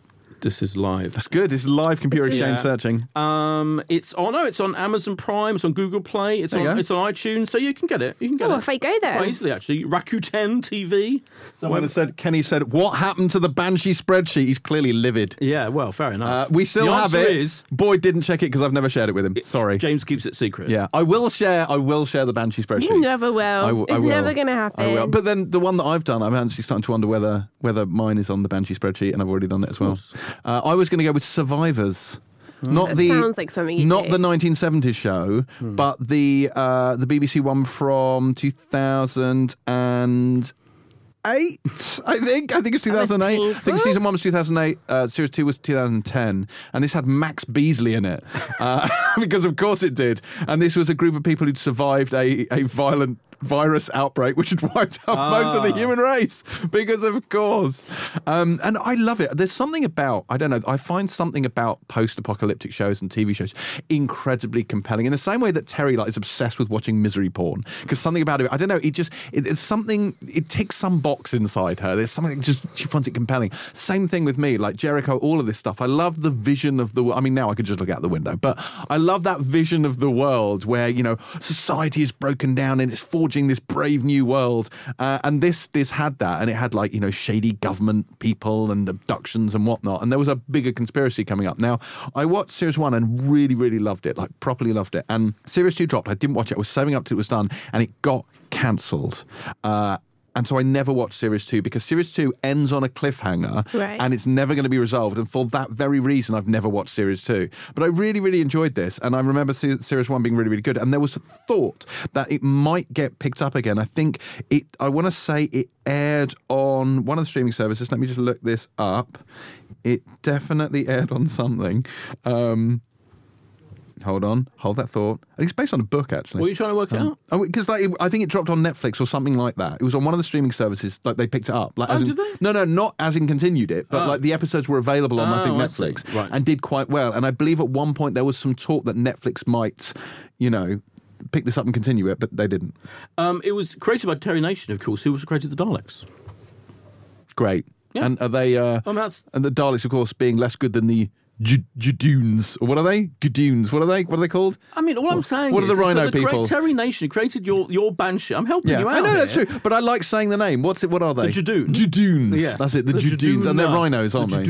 This is live. That's good. It's live computer This is- exchange Yeah. searching. Um, it's oh no, it's on Amazon Prime. It's on Google Play. It's There on it's on iTunes, so you can get it. You can get Oh, it if I go there. quite easily actually. Rakuten TV. Someone has said, Kenny said, what happened to the Banshee spreadsheet? He's clearly livid. Yeah, well, fair enough. Uh, we still the have answer it. Is, Boyd didn't check it because I've never shared it with him. Sorry. James keeps it secret. Yeah, I will share. I will share the Banshee spreadsheet. You never will. I w- I it's will. never going to happen. I will. But then the one that I've done, I'm actually starting to wonder whether whether mine is on the Banshee spreadsheet, and I've already done it as well. Uh, I was going to go with Survivors. Not That the sounds like something you not do. the 1970s show, Hmm. but the uh, the BBC one from 2008. I think. I think it's 2008. I think season one was 2008. Uh, series two was 2010, and this had Max Beesley in it uh, because, of course, it did. And this was a group of people who'd survived a, a violent virus outbreak which had wiped out most of the Ah. human race because of course. Um, and i love it. There's something about i don't know i find something about post-apocalyptic shows and tv shows incredibly compelling in the same way that Terri like is obsessed with watching misery porn because something about it i don't know it just it, it's something it ticks some box inside her. There's something just she finds it compelling. Same thing with me like jericho all of this stuff. I love the vision of the i mean now i could just look out the window but i love that vision of the world where you know society is broken down and it's forging this brave new world. Uh, and this this had that. And it had like you know shady government people and abductions and whatnot. And there was a bigger conspiracy coming up. Now i watched series one and really really loved it like properly loved it. And series two dropped. I didn't watch it. I was saving up till it was done. And it got cancelled. Uh, and so I never watched Series 2 because Series 2 ends on a cliffhanger Right. and it's never going to be resolved. And for that very reason, I've never watched Series 2. But I really, really enjoyed this. And I remember Series 1 being really, really good. And there was a thought that it might get picked up again. I think it, I want to say it aired on one of the streaming services. Let me just look this up. It definitely aired on something. Um, hold on, hold that thought. I think it's based on a book, actually. Were you trying to work it out? Because like it- I think it dropped on Netflix or something like that. It was on one of the streaming services. Like they picked it up. Like, Oh, in- did they? No, no, not as in continued it, but Oh. like the episodes were available on I think Oh, I. Netflix Right. and did quite well. And I believe at one point there was some talk that Netflix might, you know, pick this up and continue it, but they didn't. Um, it was created by Terry Nation, of course, who also created the Daleks. Great. Yeah. And are they? Uh, Oh, that's and the Daleks, of course, being less good than the Or what are they? Gadoons. What are they? What are they called? I mean, all I'm saying what are the is Rhino the people? Terry Nation who created your your banshee. I'm helping Yeah, you out. I know that's true, but I like saying the name. What's it? What are they? The Judoons. Judoons. Yes. That's it. The, Judoons, and they're rhinos, aren't the they?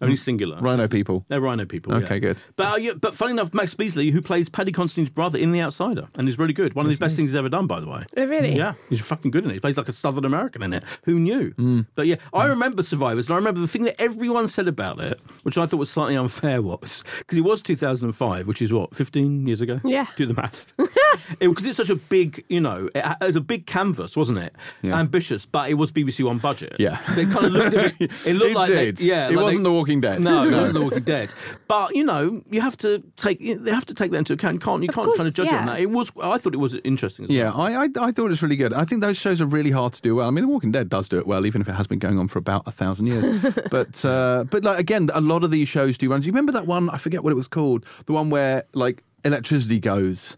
Only singular. Rhino people. They're rhino people. Okay, yeah. good. But uh, yeah, but funny enough, Max Beesley, who plays Paddy Considine's brother in The Outsider, and is really good. One of the best things he's ever done, by the way. Oh, really? Yeah, he's fucking good in it. He plays like a Southern American in it. Who knew? Mm. But yeah, I remember Survivors, and I remember the thing that everyone said about it, which I thought was slightly unfair, was because it was 2005, which is what 15 years ago. Yeah. do the math. Because it's such a big, you know, it, it was a big canvas, wasn't it? Yeah. Ambitious, but it was BBC One budget. Yeah. so it kind of looked. A bit, it looked It like they- did. yeah, It like wasn't they- The Walking Dead. No, No. wasn't The Walking Dead. But you know, you have to take they have to take that into account. You can't you Of can't course, kind of judge it on that. It was I thought it was interesting. As Yeah, well. I, I I thought it was really good. I think those shows are really hard to do well. I mean, The Walking Dead does do it well, even if it has been going on for about a thousand years. but uh, but like again, a lot of these shows do run. Do you remember that one? I forget what it was called. The one where like electricity goes,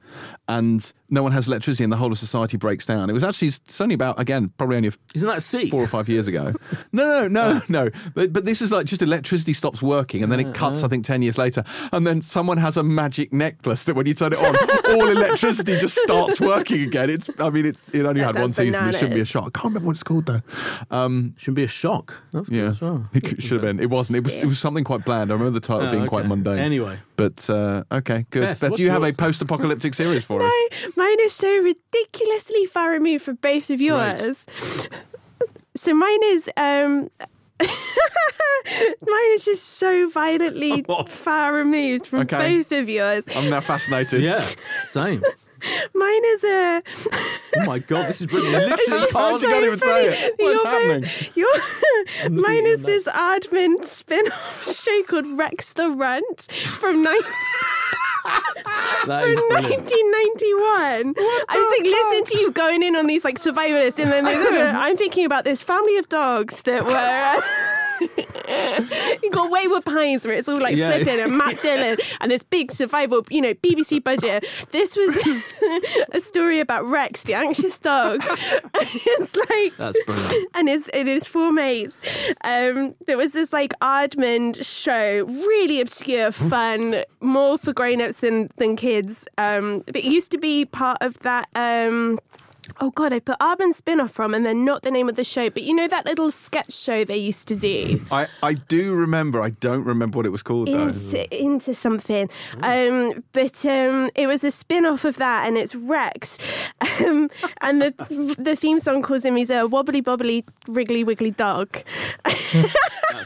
and no one has electricity, and the whole of society breaks down. It was actually it's only about again probably only Isn't that See? four or five years ago. No, no, no, no, no. But but this is like just electricity stops working, and then it cuts. I think ten years later, and then someone has a magic necklace that when you turn it on, all electricity just starts working again. It's. I mean, it's. It only That had one season. It shouldn't be a shock. I can't remember what it's called though. Um, Shouldn't be a shock. That's good yeah, as well. it should have been. It wasn't. It was. It was something quite bland. I remember the title Oh, being quite mundane. Anyway. But uh, okay, good. Beth, Beth, do you have a post-apocalyptic series for us? No, mine is so ridiculously far removed from both of yours. So mine is um mine is just so violently far removed from Okay. both of yours. I'm now fascinated. Yeah, same. Mine is a Oh my god, this is brilliant. Literally Oh, can't. you can't even say it. What's You're happening? you're- mine is this Aardman spin-off show called Rex the Runt from 19- That is from 1991. I was like listening to you going in on these like survivalists, and then I'm thinking about this family of dogs that were. you got Wayward Pines where it's all like Yeah. flipping and Matt Dillon and this big survival, you know, BBC budget. This was a story about Rex, the anxious dog. and it's like That's brilliant. and his and his four mates. Um, there was this like Aardman show, really obscure, fun, more for grown-ups than than kids. Um, but it used to be part of that. Um, Oh God, I put Aardman spin-off from, and then not the name of the show, but you know that little sketch show they used to do I, I do remember. I don't remember what it was called though. into, into something. Um, but um, it was a spin off of that, and it's Rex. Um, and the the theme song calls him he's a wobbly bobbly wriggly wiggly dog.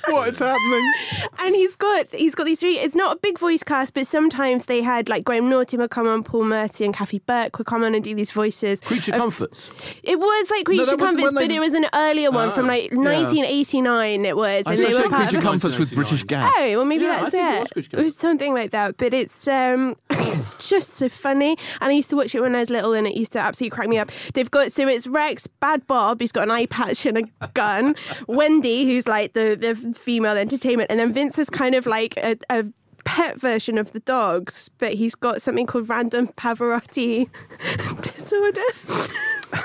what is happening? and he's got he's got these three. It's not a big voice cast, but sometimes they had like Graham Norton would come on, Paul Murty and Kathy Burke would come on and do these voices. Creature comforts. It was like Creature that wasn't Comforts, when but they- it was an earlier one from Oh. like 1989. It was, I and they were associate part Creature of. Comforts with British Gas. Oh, well, maybe Yeah, that's think it it. was It was something like that, but it's um, it's just so funny. And I used to watch it when I was little, and it used to absolutely crack me up. They've got so it's Rex, Bad Bob, he's got an eye patch and a gun, Wendy, who's like the the female entertainment, and then Vince is kind of like a. a Pet version of the dogs, but he's got something called random Pavarotti disorder.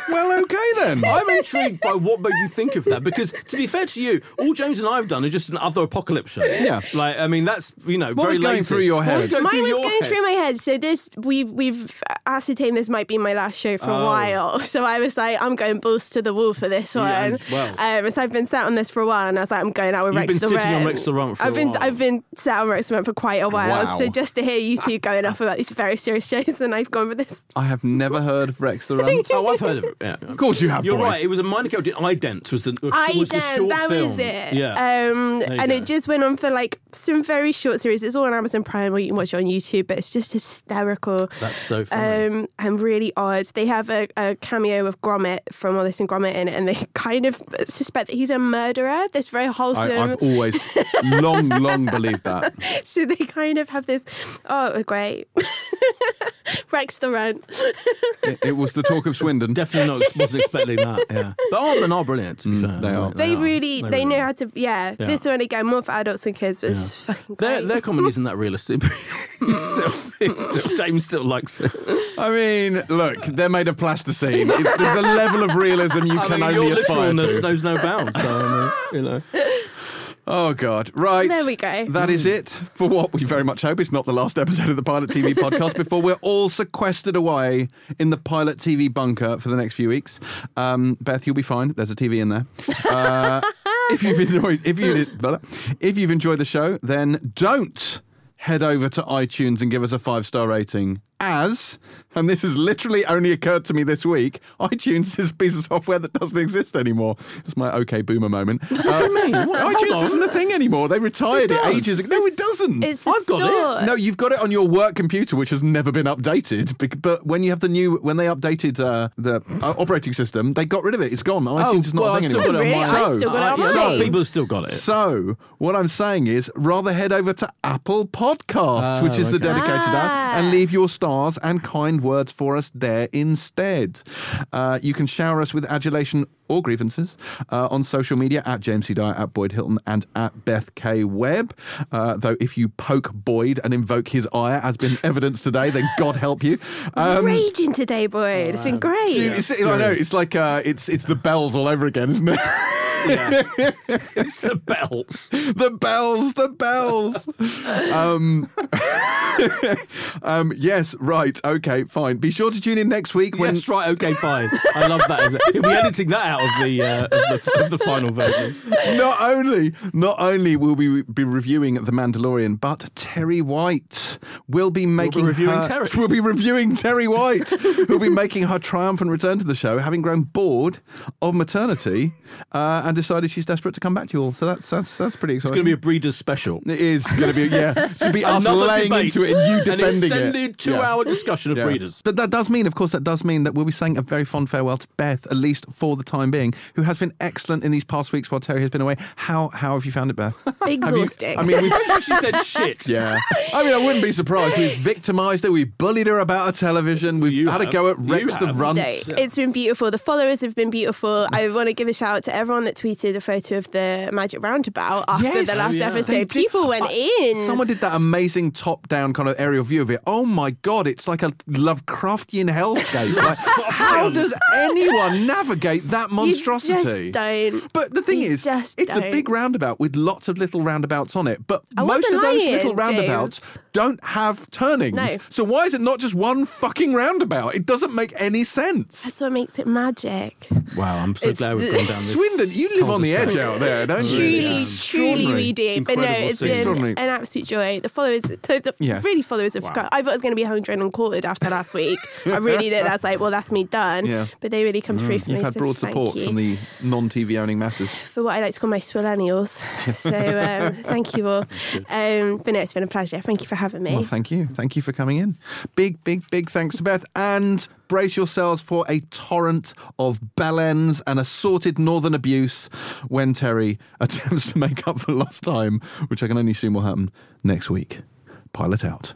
Well, okay then. I'm intrigued by what made you think of that because, to be fair to you, all James and I have done are just another apocalypse show. Yeah. like I mean, that's you know What very was going lazy. through your What head? was going Mine through was your going head? through my head. So this we've we've ascertained this might be my last show for a Oh. while. So I was like, I'm going balls to the wall for this one. Yeah, and- well. um, so I've been sat on this for a while, and I was like, I'm going out with You've Rex been the sitting on Runt. Rex the Runt for I've a been while. I've been sat on Rex the Runt for quite a while. Wow. So just to hear you two going off about these very serious shows, and I've gone with this. I have never heard of Rex the Runt. Oh, I've heard of it. Yeah. Of course you have. You're boy. right. It was a minor character. Ident was the was I the short That film. was it. Yeah. Um, and go. it just went on for like some very short series. It's all on Amazon Prime, or you can watch it on YouTube. But it's just hysterical. That's so funny. um, and really odd. They have a, a cameo of Gromit from Wallace and Gromit in it, and they kind of suspect that he's a murderer. This very I, wholesome. I've always long, long believed that. so they kind of have this. Oh, great! Rex the Runt. It, it was the talk of Swindon. Definitely not, wasn't expecting that. Yeah, but Aardman are brilliant. To be fair, Mm, they are. They really, they, know how to. Yeah, Yeah. this one again, more for adults than kids, but it's fucking Their, great. their comedy isn't that realistic. still, still, James still likes it. I mean, look, they're made of plasticine. It, there's a level of realism you I can mean, only aspire to. knows no bounds. So, you know. Oh God! Right There we go. That is it for what we very much hope is not the last episode of the Pilot TV podcast. Before we're all sequestered away in the Pilot TV bunker for the next few weeks. Um, Beth, you'll be fine. There's a TV in there. Uh, if you've enjoyed, if you if you've enjoyed the show, then don't head over to iTunes and give us a five star rating. As, and this has literally only occurred to me this week, iTunes is a piece of software that doesn't exist anymore. It's my okay boomer moment. What do you mean? iTunes isn't a thing anymore. They retired it, does. ages ago. No, it doesn't. It's I've got it. no, you've got it on your work computer, which has never been updated. But when you have the new, when they updated uh, the uh, operating system, they got rid of it. It's gone. iTunes is not well, a thing I've still anymore. on Really? mine. I've still got it on Uh, mine. People still got it. So, what I'm saying is, rather head over to Apple Podcasts, Ah, which is the okay. dedicated app, and leave your stars and kind kind words for us there instead. Uh, you can shower us with adulation or grievances uh, on social media at James C. Dyer, at Boyd Hilton, and at Beth K. Webb. Uh, though if you poke Boyd and invoke his ire, as been evidenced today, then God help you. Um, Raging today, Boyd. It's been great. so it's, I know it's like uh, it's it's the bells all over again, isn't it? Yeah. it's the bells. the bells, the bells. um, um, yes, right, okay, fine. Be sure to tune in next week when. Yes, right. Okay, fine. I love that. He'll be editing that out of the uh, of the, of the final version. not only not only will we be reviewing The Mandalorian, but Terri White will be making reviewing her, Terri. We'll be reviewing Terri White, who'll be making her triumphant return to the show, having grown bored of maternity uh, and decided she's desperate to come back to you all. So that's that's that's pretty exciting. It's going to be a breeders' special. It is going to be yeah. It should be us Another laying debate, into it and you defending an extended two-hour discussion of Yeah. breeders. But that does mean, of course, that does mean that we'll be saying a very fond farewell to Beth, at least for the time being, who has been excellent in these past weeks while Terri has been away. How how have you found it, Beth? Have you- Exhausting. I mean, we've. she said shit. Yeah, I mean, I wouldn't be surprised. We've victimised her. We've bullied her about her television. We've You had a go at You Rex the have. runt. day. It's been beautiful. The followers have been beautiful. I want to give a shout out to everyone that tweeted a photo of the Magic Roundabout after Yes. the last Oh, yeah. They episode. did- People went I- in. Someone did that amazing top-down kind of aerial view of it. Oh my god, it's like a Lovecraftian hellscape. Like, how does anyone navigate that you monstrosity? just don't. But the thing You is, just it's a don't. big roundabout with lots of little roundabouts on it. But I most of those lying, little James. roundabouts don't have turnings. No. So why is it not just one fucking roundabout? It doesn't make any sense. That's what makes it magic. Wow, I'm so It's glad we've gone down this. Swindon, you live on the edge out there, don't you? Truly, is. truly, Extraordinary. we do. But no, Incredible it's scene. been Extraordinary. an absolute joy. The followers, the, the Yes. really followers have Wow. forgot. I thought I was going to be hundred and quartered after last week. I really did. I was like, well, that's me done. Yeah. But they really come through mm. for me. You've had so broad thank support from the non-TV owning masses. for what I like to call my swillennials. so um, thank you all. Um, but no, it's been a pleasure. Thank you for having me. Well, thank you. Thank you for coming in. Big, big, big thanks to Beth. And brace yourselves for a torrent of bellends and assorted northern abuse when Terri attempts to make up for lost time, which I can only assume will happen next week. Pilot out.